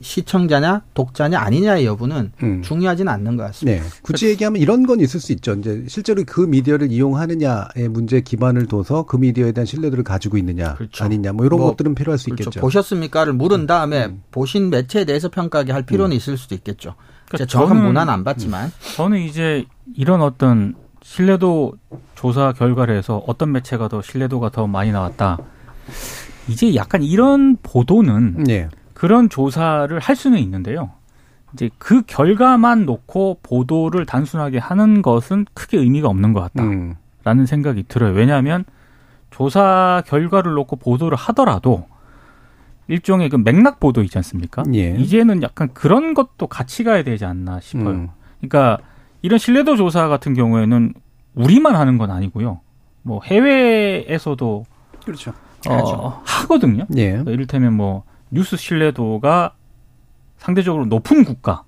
시청자냐 독자냐 아니냐의 여부는 음. 중요하지는 않는 것 같습니다. 네. 굳이 얘기하면 이런 건 있을 수 있죠. 이제 실제로 그 미디어를 이용하느냐의 문제 기반을 둬서 그 미디어에 대한 신뢰도를 가지고 있느냐 그렇죠. 아니냐 뭐 이런 뭐, 것들은 필요할 수 그렇죠. 있겠죠. 보셨습니까를 물은 다음에 음. 보신 매체에 대해서 평가하게 할 필요는 음. 있을 수도 있겠죠. 그러니까 정확한 문화는 안 봤지만 음. 저는 이제 이런 어떤 신뢰도 조사 결과를 해서 어떤 매체가 더 신뢰도가 더 많이 나왔다. 이제 약간 이런 보도는 네. 그런 조사를 할 수는 있는데요. 이제 그 결과만 놓고 보도를 단순하게 하는 것은 크게 의미가 없는 것 같다라는 음. 생각이 들어요. 왜냐하면 조사 결과를 놓고 보도를 하더라도 일종의 그 맥락 보도 있지 않습니까? 예. 이제는 약간 그런 것도 같이 가야 되지 않나 싶어요. 음. 그러니까 이런 신뢰도 조사 같은 경우에는 우리만 하는 건 아니고요. 뭐 해외에서도 그렇죠. 어, 하거든요. 예. 그러니까 이를테면 뭐 뉴스 신뢰도가 상대적으로 높은 국가,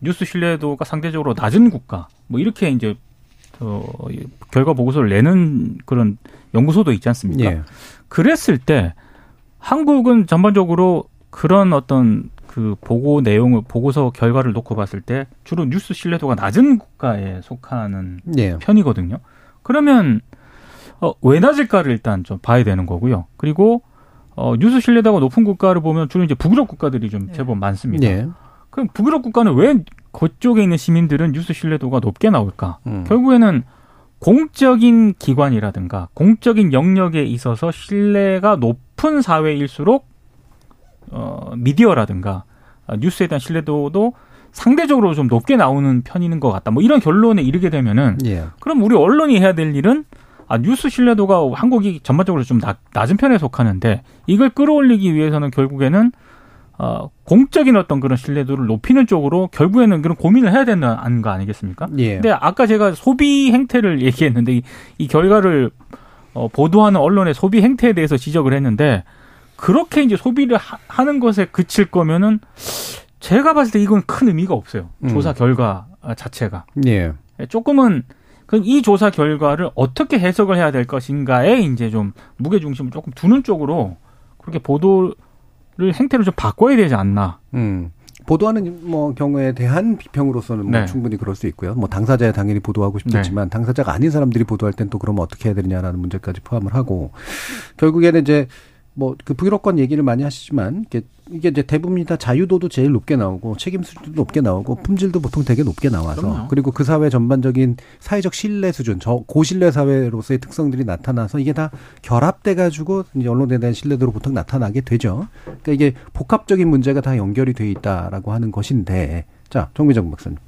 뉴스 신뢰도가 상대적으로 낮은 국가, 뭐 이렇게 이제 어, 결과 보고서를 내는 그런 연구소도 있지 않습니까? 예. 그랬을 때 한국은 전반적으로 그런 어떤 그 보고 내용을 보고서 결과를 놓고 봤을 때 주로 뉴스 신뢰도가 낮은 국가에 속하는 예. 편이거든요. 그러면 어, 왜 낮을까를 일단 좀 봐야 되는 거고요. 그리고 어, 뉴스 신뢰도가 높은 국가를 보면 주로 이제 북유럽 국가들이 좀 네. 제법 많습니다. 네. 그럼 북유럽 국가는 왜 그쪽에 있는 시민들은 뉴스 신뢰도가 높게 나올까? 음. 결국에는 공적인 기관이라든가 공적인 영역에 있어서 신뢰가 높 높은 사회일수록 어, 미디어라든가 뉴스에 대한 신뢰도도 상대적으로 좀 높게 나오는 편인 것 같다. 뭐 이런 결론에 이르게 되면은 예. 그럼 우리 언론이 해야 될 일은 아, 뉴스 신뢰도가 한국이 전반적으로 좀 낮, 낮은 편에 속하는데 이걸 끌어올리기 위해서는 결국에는 어, 공적인 어떤 그런 신뢰도를 높이는 쪽으로 결국에는 그런 고민을 해야 되는 거 아니겠습니까? 예. 근데 아까 제가 소비 행태를 <laughs> 얘기했는데 이, 이 결과를 어, 보도하는 언론의 소비 행태에 대해서 지적을 했는데 그렇게 이제 소비를 하, 는 것에 그칠 거면은 제가 봤을 때 이건 큰 의미가 없어요. 음. 조사 결과 자체가. 예. 조금은 이 조사 결과를 어떻게 해석을 해야 될 것인가에 이제 좀 무게 중심을 조금 두는 쪽으로 그렇게 보도를 행태를 좀 바꿔야 되지 않나. 음. 보도하는 뭐 경우에 대한 비평으로서는 뭐 네. 충분히 그럴 수 있고요. 뭐 당사자야 당연히 보도하고 싶겠지만 네. 당사자가 아닌 사람들이 보도할 땐 또 그러면 어떻게 해야 되느냐라는 문제까지 포함을 하고 결국에는 이제 뭐 그 북유럽권 얘기를 많이 하시지만 이게, 이게 이제 대부분 다 자유도도 제일 높게 나오고 책임 수준도 높게 나오고 품질도 보통 되게 높게 나와서 그럼요. 그리고 그 사회 전반적인 사회적 신뢰 수준 저 고신뢰 사회로서의 특성들이 나타나서 이게 다 결합돼 가지고 이제 언론에 대한 신뢰도로 보통 나타나게 되죠. 그러니까 이게 복합적인 문제가 다 연결이 돼 있다라고 하는 것인데 자 정미정 박사님.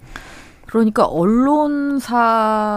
그러니까 언론사만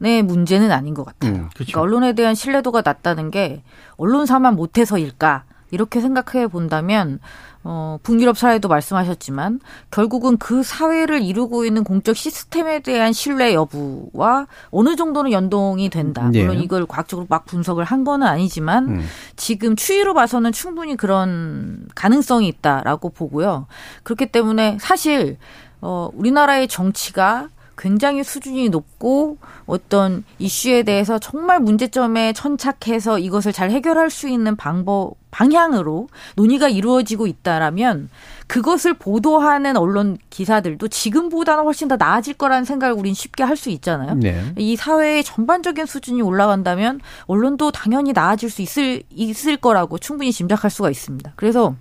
의 문제는 아닌 것 같아요. 음, 그렇죠. 그러니까 언론에 대한 신뢰도가 낮다는 게 언론사만 못해서일까 이렇게 생각해 본다면 어, 북유럽 사회도 말씀하셨지만 결국은 그 사회를 이루고 있는 공적 시스템에 대한 신뢰 여부와 어느 정도는 연동이 된다. 예. 물론 이걸 과학적으로 막 분석을 한 거는 아니지만 음. 지금 추이로 봐서는 충분히 그런 가능성이 있다라고 보고요. 그렇기 때문에 사실 어, 우리나라의 정치가 굉장히 수준이 높고 어떤 이슈에 대해서 정말 문제점에 천착해서 이것을 잘 해결할 수 있는 방법 방향으로 논의가 이루어지고 있다라면 그것을 보도하는 언론 기사들도 지금보다는 훨씬 더 나아질 거라는 생각을 우린 쉽게 할 수 있잖아요. 네. 이 사회의 전반적인 수준이 올라간다면 언론도 당연히 나아질 수 있을 있을 거라고 충분히 짐작할 수가 있습니다. 그래서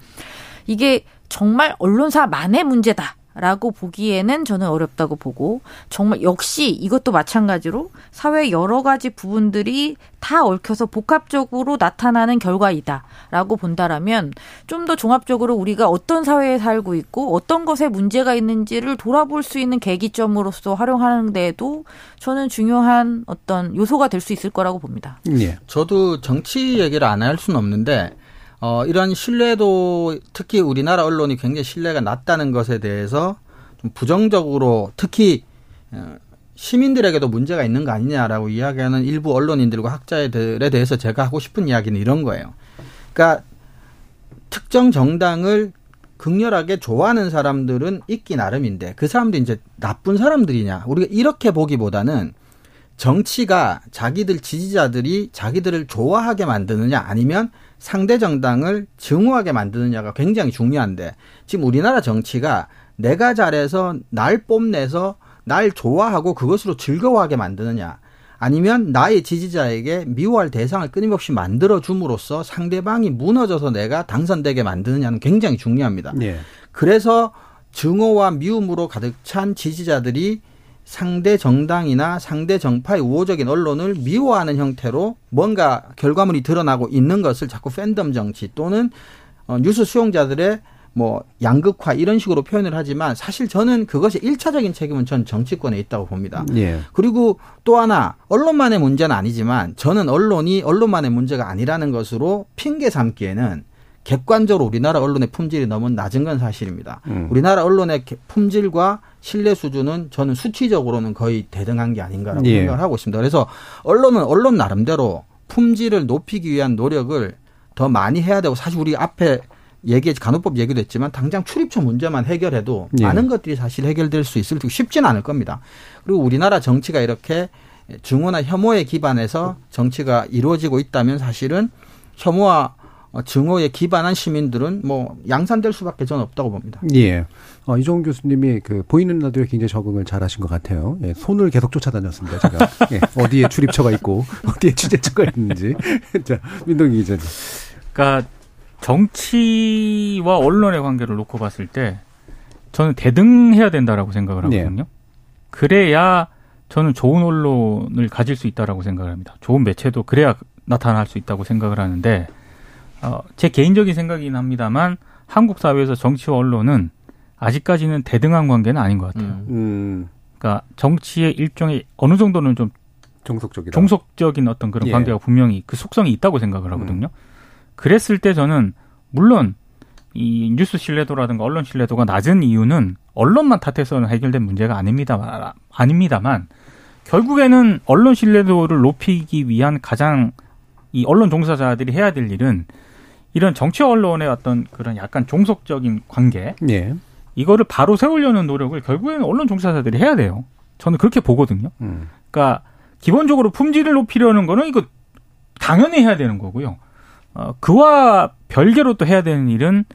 이게 정말 언론사만의 문제다. 라고 보기에는 저는 어렵다고 보고 정말 역시 이것도 마찬가지로 사회 여러 가지 부분들이 다 얽혀서 복합적으로 나타나는 결과이다라고 본다라면 좀 더 종합적으로 우리가 어떤 사회에 살고 있고 어떤 것에 문제가 있는지를 돌아볼 수 있는 계기점으로서 활용하는 데에도 저는 중요한 어떤 요소가 될 수 있을 거라고 봅니다. 예. 저도 정치 얘기를 안 할 수는 없는데 어, 이런 신뢰도 특히 우리나라 언론이 굉장히 신뢰가 낮다는 것에 대해서 좀 부정적으로 특히 어, 시민들에게도 문제가 있는 거 아니냐라고 이야기하는 일부 언론인들과 학자들에 대해서 제가 하고 싶은 이야기는 이런 거예요. 그러니까 특정 정당을 극렬하게 좋아하는 사람들은 있기 나름인데 그 사람들이 이제 나쁜 사람들이냐 우리가 이렇게 보기보다는 정치가 자기들 지지자들이 자기들을 좋아하게 만드느냐 아니면 상대 정당을 증오하게 만드느냐가 굉장히 중요한데 지금 우리나라 정치가 내가 잘해서 날 뽐내서 날 좋아하고 그것으로 즐거워하게 만드느냐 아니면 나의 지지자에게 미워할 대상을 끊임없이 만들어 줌으로써 상대방이 무너져서 내가 당선되게 만드느냐는 굉장히 중요합니다. 네. 그래서 증오와 미움으로 가득 찬 지지자들이 상대 정당이나 상대 정파의 우호적인 언론을 미워하는 형태로 뭔가 결과물이 드러나고 있는 것을 자꾸 팬덤 정치 또는 어, 뉴스 수용자들의 뭐 양극화 이런 식으로 표현을 하지만 사실 저는 그것이 일차적인 책임은 전 정치권에 있다고 봅니다. 예. 그리고 또 하나 언론만의 문제는 아니지만 저는 언론이 언론만의 문제가 아니라는 것으로 핑계 삼기에는 객관적으로 우리나라 언론의 품질이 너무 낮은 건 사실입니다. 음. 우리나라 언론의 품질과 신뢰 수준은 저는 수치적으로는 거의 대등한 게 아닌가라고 예. 생각을 하고 있습니다. 그래서 언론은 언론 나름대로 품질을 높이기 위한 노력을 더 많이 해야 되고 사실 우리 앞에 얘기 간호법 얘기도 했지만 당장 출입처 문제만 해결해도 예. 많은 것들이 사실 해결될 수 있을 쉽지는 않을 겁니다. 그리고 우리나라 정치가 이렇게 증오나 혐오에 기반해서 정치가 이루어지고 있다면 사실은 혐오와 어, 증오에 기반한 시민들은 뭐 양산될 수밖에 저는 없다고 봅니다. 예. 어, 이종훈 교수님이 그 보이는 라디오에 굉장히 적응을 잘하신 것 같아요. 예, 손을 계속 쫓아다녔습니다. 제가 <laughs> 예, 어디에 출입처가 있고 <laughs> 어디에 취재처가 있는지. <laughs> 자, 민동기 기자님. 그러니까 정치와 언론의 관계를 놓고 봤을 때 저는 대등해야 된다라고 생각을 하거든요. 예. 그래야 저는 좋은 언론을 가질 수 있다라고 생각을 합니다. 좋은 매체도 그래야 나타날 수 있다고 생각을 하는데 어, 제 개인적인 생각이긴 합니다만 한국 사회에서 정치와 언론은 아직까지는 대등한 관계는 아닌 것 같아요. 음. 음. 그러니까 정치의 일종의 어느 정도는 좀 종속적이다. 종속적인 어떤 그런 예. 관계가 분명히 그 속성이 있다고 생각을 하거든요. 음. 그랬을 때 저는 물론 이 뉴스 신뢰도라든가 언론 신뢰도가 낮은 이유는 언론만 탓해서는 해결된 문제가 아닙니다. 아닙니다만 결국에는 언론 신뢰도를 높이기 위한 가장 이 언론 종사자들이 해야 될 일은 이런 정치 언론의 어떤 그런 약간 종속적인 관계 예. 이거를 바로 세우려는 노력을 결국에는 언론 종사자들이 해야 돼요. 저는 그렇게 보거든요. 음. 그러니까 기본적으로 품질을 높이려는 거는 이거 당연히 해야 되는 거고요. 어, 그와 별개로 또 해야 되는 일은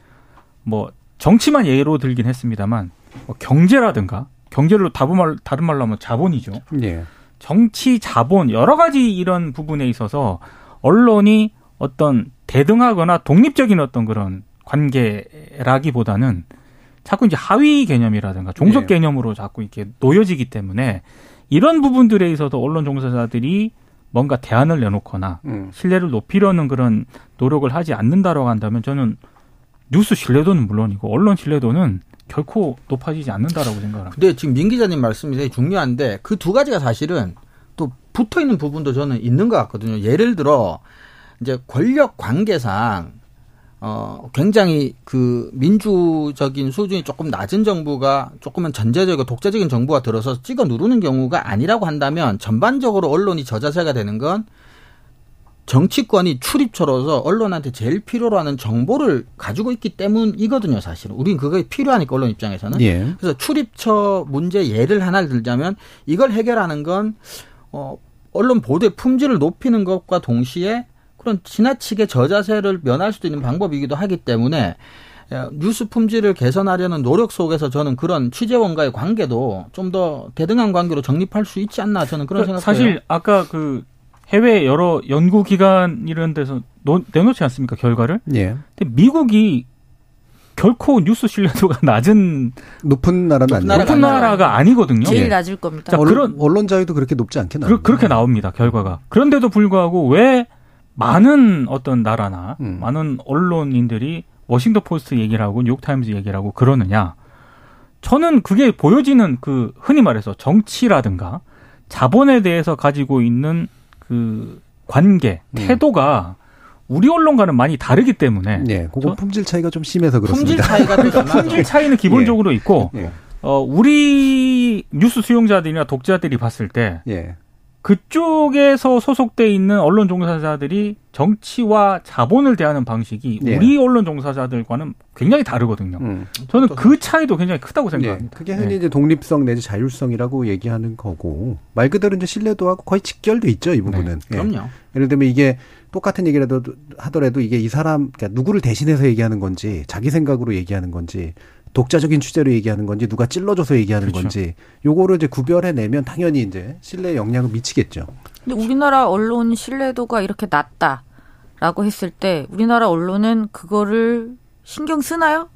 뭐 정치만 예로 들긴 했습니다만 뭐 경제라든가 경제를 다른 말 다른 말로 하면 자본이죠. 예. 정치 자본 여러 가지 이런 부분에 있어서 언론이 어떤 대등하거나 독립적인 어떤 그런 관계라기보다는 자꾸 이제 하위 개념이라든가 종속 네. 개념으로 자꾸 이렇게 놓여지기 때문에 이런 부분들에 있어서 언론 종사자들이 뭔가 대안을 내놓거나 음. 신뢰를 높이려는 그런 노력을 하지 않는다라고 한다면 저는 뉴스 신뢰도는 물론이고 언론 신뢰도는 결코 높아지지 않는다라고 생각합니다. 근데 지금 민 기자님 말씀이 되게 중요한데 그 두 가지가 사실은 또 붙어 있는 부분도 저는 있는 것 같거든요. 예를 들어 이제 권력 관계상 어 굉장히 그 민주적인 수준이 조금 낮은 정부가 조금은 전제적이고 독재적인 정부가 들어서 찍어 누르는 경우가 아니라고 한다면 전반적으로 언론이 저자세가 되는 건 정치권이 출입처로서 언론한테 제일 필요로 하는 정보를 가지고 있기 때문이거든요, 사실은. 우린 그게 필요하니까, 언론 입장에서는. 예. 그래서 출입처 문제 예를 하나를 들자면 이걸 해결하는 건, 어, 언론 보도의 품질을 높이는 것과 동시에 그런 지나치게 저자세를 면할 수도 있는 방법이기도 하기 때문에 뉴스 품질을 개선하려는 노력 속에서 저는 그런 취재원과의 관계도 좀 더 대등한 관계로 정립할 수 있지 않나 저는 그런 그러니까 생각해요. 사실 아까 그 해외 여러 연구 기관 이런 데서 노, 내놓지 않습니까 결과를? 예. 근데 미국이 결코 뉴스 신뢰도가 <laughs> 낮은 높은 나라는 높은, 높은 나라가 아니거든요. 제일 예. 낮을 겁니다. 자, 그런 언론 자유도 그렇게 높지 않게 나옵니다. 그, 렇게 나옵니다. 결과가. 그런데도 불구하고 왜 많은 어떤 나라나 음. 많은 언론인들이 워싱턴 포스트 얘기를 하고 뉴욕 타임즈 얘기를 하고 그러느냐? 저는 그게 보여지는 그 흔히 말해서 정치라든가 자본에 대해서 가지고 있는 그 관계, 음. 태도가 우리 언론과는 많이 다르기 때문에. 네, 그거 품질 차이가 좀 심해서 그렇습니다. 품질 차이가 좀 품질 차이는 <laughs> 기본적으로 예. 있고, 예. 어, 우리 뉴스 수용자들이나 독자들이 봤을 때, 예. 그쪽에서 소속돼 있는 언론 종사자들이 정치와 자본을 대하는 방식이 네. 우리 언론 종사자들과는 굉장히 다르거든요. 음. 저는 그 차이도 굉장히 크다고 생각합니다. 네. 그게 흔히 네. 이제 독립성 내지 자율성이라고 얘기하는 거고 말 그대로 이제 신뢰도하고 거의 직결돼 있죠 이 부분은. 네. 그럼요. 예를 들면 이게 똑같은 얘기라도 하더라도 이게 이 사람 그러니까 누구를 대신해서 얘기하는 건지 자기 생각으로 얘기하는 건지 독자적인 취재로 얘기하는 건지 누가 찔러줘서 얘기하는 그렇죠. 건지 요거를 이제 구별해내면 당연히 이제 신뢰에 영향을 미치겠죠. 근데 우리나라 언론 신뢰도가 이렇게 낮다라고 했을 때 우리나라 언론은 그거를 신경 쓰나요?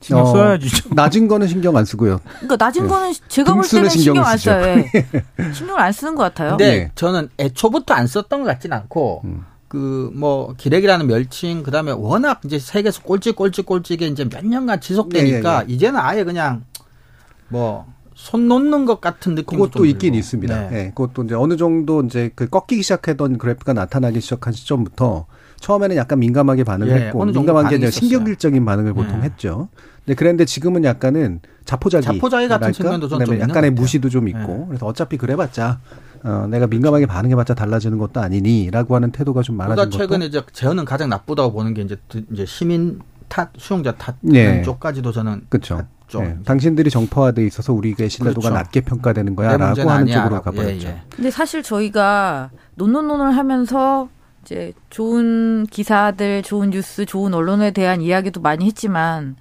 신경 어, 써야지. 낮은 거는 신경 안 쓰고요. 그러니까 낮은 네. 거는 제가 볼 때는 신경 안 써요. 예. <laughs> 신경을 안 쓰는 것 같아요. 네. 저는 애초부터 안 썼던 것 같진 않고 음. 그 뭐 기레기라는 멸칭 그다음에 워낙 이제 세계에서 꼴찌 꼴찌 꼴찌게 이제 몇 년간 지속되니까 네, 네, 네. 이제는 아예 그냥 뭐 손 놓는 것 같은 느낌 그것도 있긴 들고. 있습니다. 네. 네. 그것도 이제 어느 정도 이제 그 꺾이기 시작했던 그래프가 나타나기 시작한 시점부터 처음에는 약간 민감하게 반응했고 을 예, 민감한 게 이제 신경질적인 반응을 보통 예. 했죠. 근데 그런데 지금은 약간은 자포자기, 자포자기 같은 측면도 좀 약간의 무시도 좀 있고 예. 그래서 어차피 그래봤자 어, 내가 민감하게 반응해봤자 달라지는 것도 아니니라고 하는 태도가 좀 많아진 것도. 최근에 이제 저는 가장 나쁘다고 보는 게 이제 이제 시민 탓, 수용자 탓 네. 쪽까지도 저는 그렇죠. 네. 당신들이 정파화돼 있어서 우리의 신뢰도가 그렇죠. 낮게 평가되는 거야라고 하는 아니야, 쪽으로 가버렸죠. 예, 예. 근데 사실 저희가 논논논을 하면서 이제 좋은 기사들, 좋은 뉴스, 좋은 언론에 대한 이야기도 많이 했지만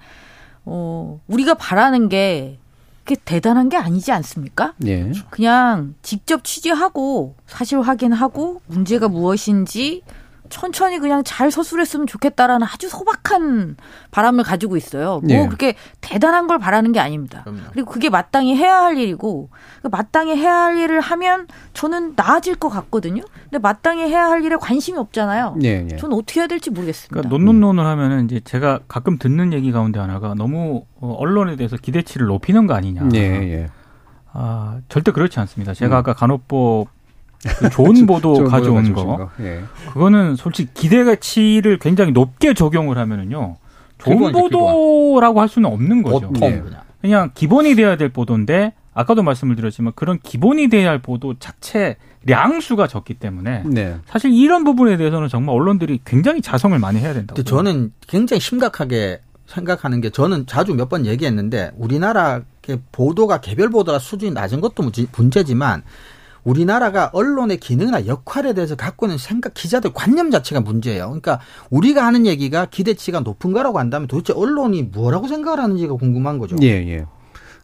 어 우리가 바라는 게 그게 대단한 게 아니지 않습니까? 예. 그냥 직접 취재하고 사실 확인하고 문제가 무엇인지 천천히 그냥 잘 서술했으면 좋겠다라는 아주 소박한 바람을 가지고 있어요. 뭐 예. 그렇게 대단한 걸 바라는 게 아닙니다. 그럼요. 그리고 그게 마땅히 해야 할 일이고 그 마땅히 해야 할 일을 하면 저는 나아질 것 같거든요. 근데 마땅히 해야 할 일에 관심이 없잖아요. 예, 예. 저는 어떻게 해야 될지 모르겠습니다. 그러니까 논논논을 하면은 이제 제가 가끔 듣는 얘기 가운데 하나가 너무 어, 언론에 대해서 기대치를 높이는 거 아니냐. 예, 예. 아, 절대 그렇지 않습니다. 제가 음. 아까 간호법 그 <laughs> 좋은 보도 좋은 가져온 거, 거. 예. 그거는 솔직히 기대치를 굉장히 높게 적용을 하면은요 좋은 기본, 보도라고 기본. 할 수는 없는 거죠. 보통 예. 그냥. 그냥 기본이 돼야 될 보도인데 아까도 말씀을 드렸지만 그런 기본이 돼야 할 보도 자체 량수가 적기 때문에 네. 사실 이런 부분에 대해서는 정말 언론들이 굉장히 자성을 많이 해야 된다고. 저는 굉장히 심각하게 생각하는 게 저는 자주 몇 번 얘기했는데 우리나라 보도가 개별 보도가 수준이 낮은 것도 문제지만 우리나라가 언론의 기능이나 역할에 대해서 갖고 있는 생각, 기자들 관념 자체가 문제예요. 그러니까 우리가 하는 얘기가 기대치가 높은 거라고 한다면 도대체 언론이 뭐라고 생각을 하는지가 궁금한 거죠. 예, 예.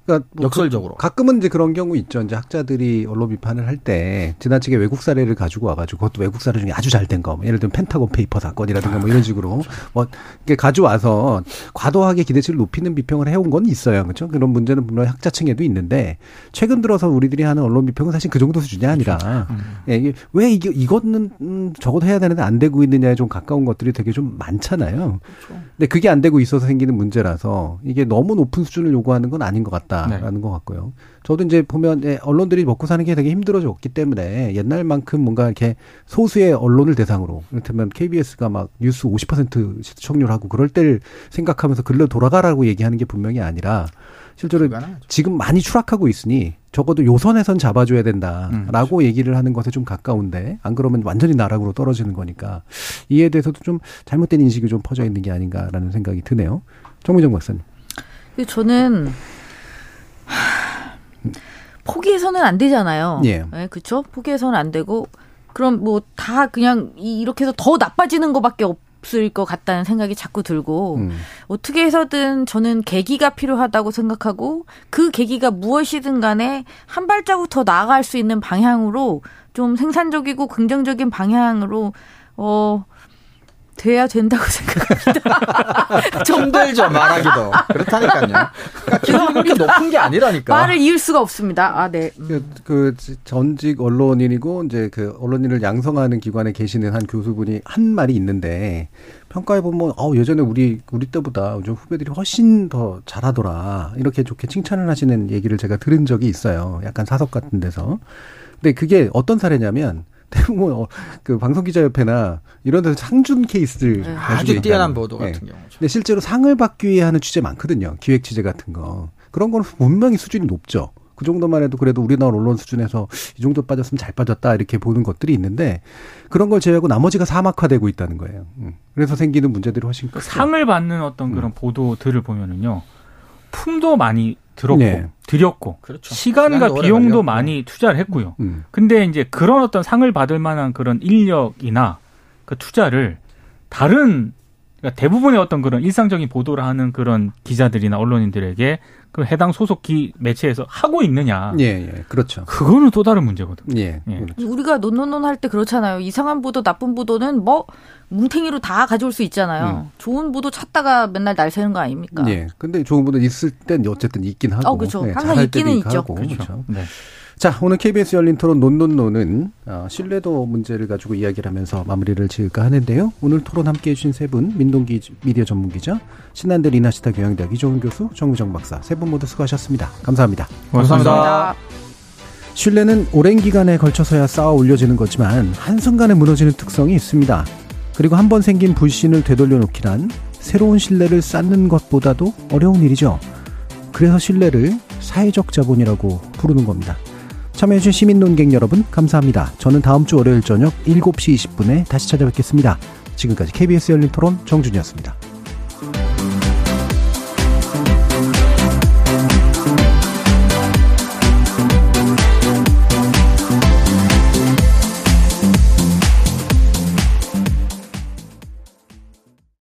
그러니까 뭐 역설적으로. 그, 가끔은 이제 그런 경우 있죠. 이제 학자들이 언론 비판을 할 때 지나치게 외국 사례를 가지고 와가지고 그것도 외국 사례 중에 아주 잘 된 거, 뭐 예를 들면 펜타곤 페이퍼 사건이라든가 뭐 이런 식으로 뭐 이게 가져와서 과도하게 기대치를 높이는 비평을 해온 건 있어요. 그렇죠? 그런 문제는 물론 학자층에도 있는데 최근 들어서 우리들이 하는 언론 비평은 사실 그 정도 수준이 아니라. 음. 예, 이게 왜 이게 이거는 음, 적어도 해야 되는데 안 되고 있느냐에 좀 가까운 것들이 되게 좀 많잖아요. 그렇죠. 근데 그게 안 되고 있어서 생기는 문제라서 이게 너무 높은 수준을 요구하는 건 아닌 것 같다. 있다라는 네. 것 같고요. 저도 이제 보면 예, 언론들이 먹고 사는 게 되게 힘들어졌기 때문에 옛날만큼 뭔가 이렇게 소수의 언론을 대상으로 이를테면 KBS가 막 뉴스 50% 시청률하고 그럴 때를 생각하면서 글로 돌아가라고 얘기하는 게 분명히 아니라 실제로 지금 많이 추락하고 있으니 적어도 요선에선 잡아줘야 된다라고 음, 그렇죠. 얘기를 하는 것에 좀 가까운데 안 그러면 완전히 나락으로 떨어지는 거니까 이에 대해서도 좀 잘못된 인식이 좀 퍼져 있는 게 아닌가라는 생각이 드네요. 정미정 박사님. 저는 <sighs> 포기해서는 안 되잖아요. 예. 네, 그렇죠? 포기해서는 안 되고 그럼 뭐 다 그냥 이렇게 해서 더 나빠지는 것밖에 없을 것 같다는 생각이 자꾸 들고 음. 어떻게 해서든 저는 계기가 필요하다고 생각하고 그 계기가 무엇이든 간에 한 발자국 더 나아갈 수 있는 방향으로 좀 생산적이고 긍정적인 방향으로 어 돼야 된다고 생각합니다. <laughs> 정들죠 말하기도 그렇다니까요. 그러니까 그렇게 높은 게 아니라니까. 말을 이을 수가 없습니다. 아 네. 그, 그 전직 언론인이고 이제 그 언론인을 양성하는 기관에 계시는 한 교수분이 한 말이 있는데 평가해 보면 어 예전에 우리 우리 때보다 요즘 후배들이 훨씬 더 잘하더라 이렇게 좋게 칭찬을 하시는 얘기를 제가 들은 적이 있어요. 약간 사석 같은 데서. 근데 그게 어떤 사례냐면 대부분 어, 그 방송기자협회나 이런 데서 상준 케이스를 네. 아주 뛰어난 보도 같은 네. 경우죠. 근데 실제로 상을 받기 위해 하는 취재 많거든요. 기획 취재 같은 거. 그런 거는 분명히 수준이 높죠. 그 정도만 해도 그래도 우리나라 언론 수준에서 이 정도 빠졌으면 잘 빠졌다 이렇게 보는 것들이 있는데 그런 걸 제외하고 나머지가 사막화되고 있다는 거예요. 음. 그래서 생기는 문제들이 훨씬 크죠. 상을 받는 어떤 그런 음. 보도들을 보면은요. 품도 많이 들었고 네. 드렸고 그렇죠. 시간과 비용도 많이 투자를 했고요. 음. 근데 이제 그런 어떤 상을 받을 만한 그런 인력이나 그 투자를 다른 그러니까 대부분의 어떤 그런 일상적인 보도를 하는 그런 기자들이나 언론인들에게 그 해당 소속 기 매체에서 하고 있느냐. 예, 예. 그렇죠. 그거는 또 다른 문제거든요. 예. 예. 그렇죠. 우리가 논논논 할 때 그렇잖아요. 이상한 보도, 나쁜 보도는 뭐 뭉탱이로 다 가져올 수 있잖아요. 음. 좋은 보도 찾다가 맨날 날 새는 거 아닙니까? 예. 근데 좋은 보도 있을 땐 어쨌든 있긴 하고. 어, 그렇죠. 네, 항상 있기는 있죠. 하고. 그렇죠. 그렇죠. 네. 자, 오늘 KBS 열린 토론 논논논은 어, 신뢰도 문제를 가지고 이야기를 하면서 마무리를 지을까 하는데요. 오늘 토론 함께 해주신 세 분, 민동기 미디어 전문 기자, 신한대 리나시타 교양대학 이종훈 교수, 정무정 박사 세 분 모두 수고하셨습니다. 감사합니다. 감사합니다. 감사합니다. 신뢰는 오랜 기간에 걸쳐서야 쌓아 올려지는 거지만 한순간에 무너지는 특성이 있습니다. 그리고 한 번 생긴 불신을 되돌려 놓기란 새로운 신뢰를 쌓는 것보다도 어려운 일이죠. 그래서 신뢰를 사회적 자본이라고 부르는 겁니다. 참여해주신 시민 논객 여러분 감사합니다. 저는 다음 주 월요일 저녁 7시 20분에 다시 찾아뵙겠습니다. 지금까지 KBS 열린 토론 정준이었습니다.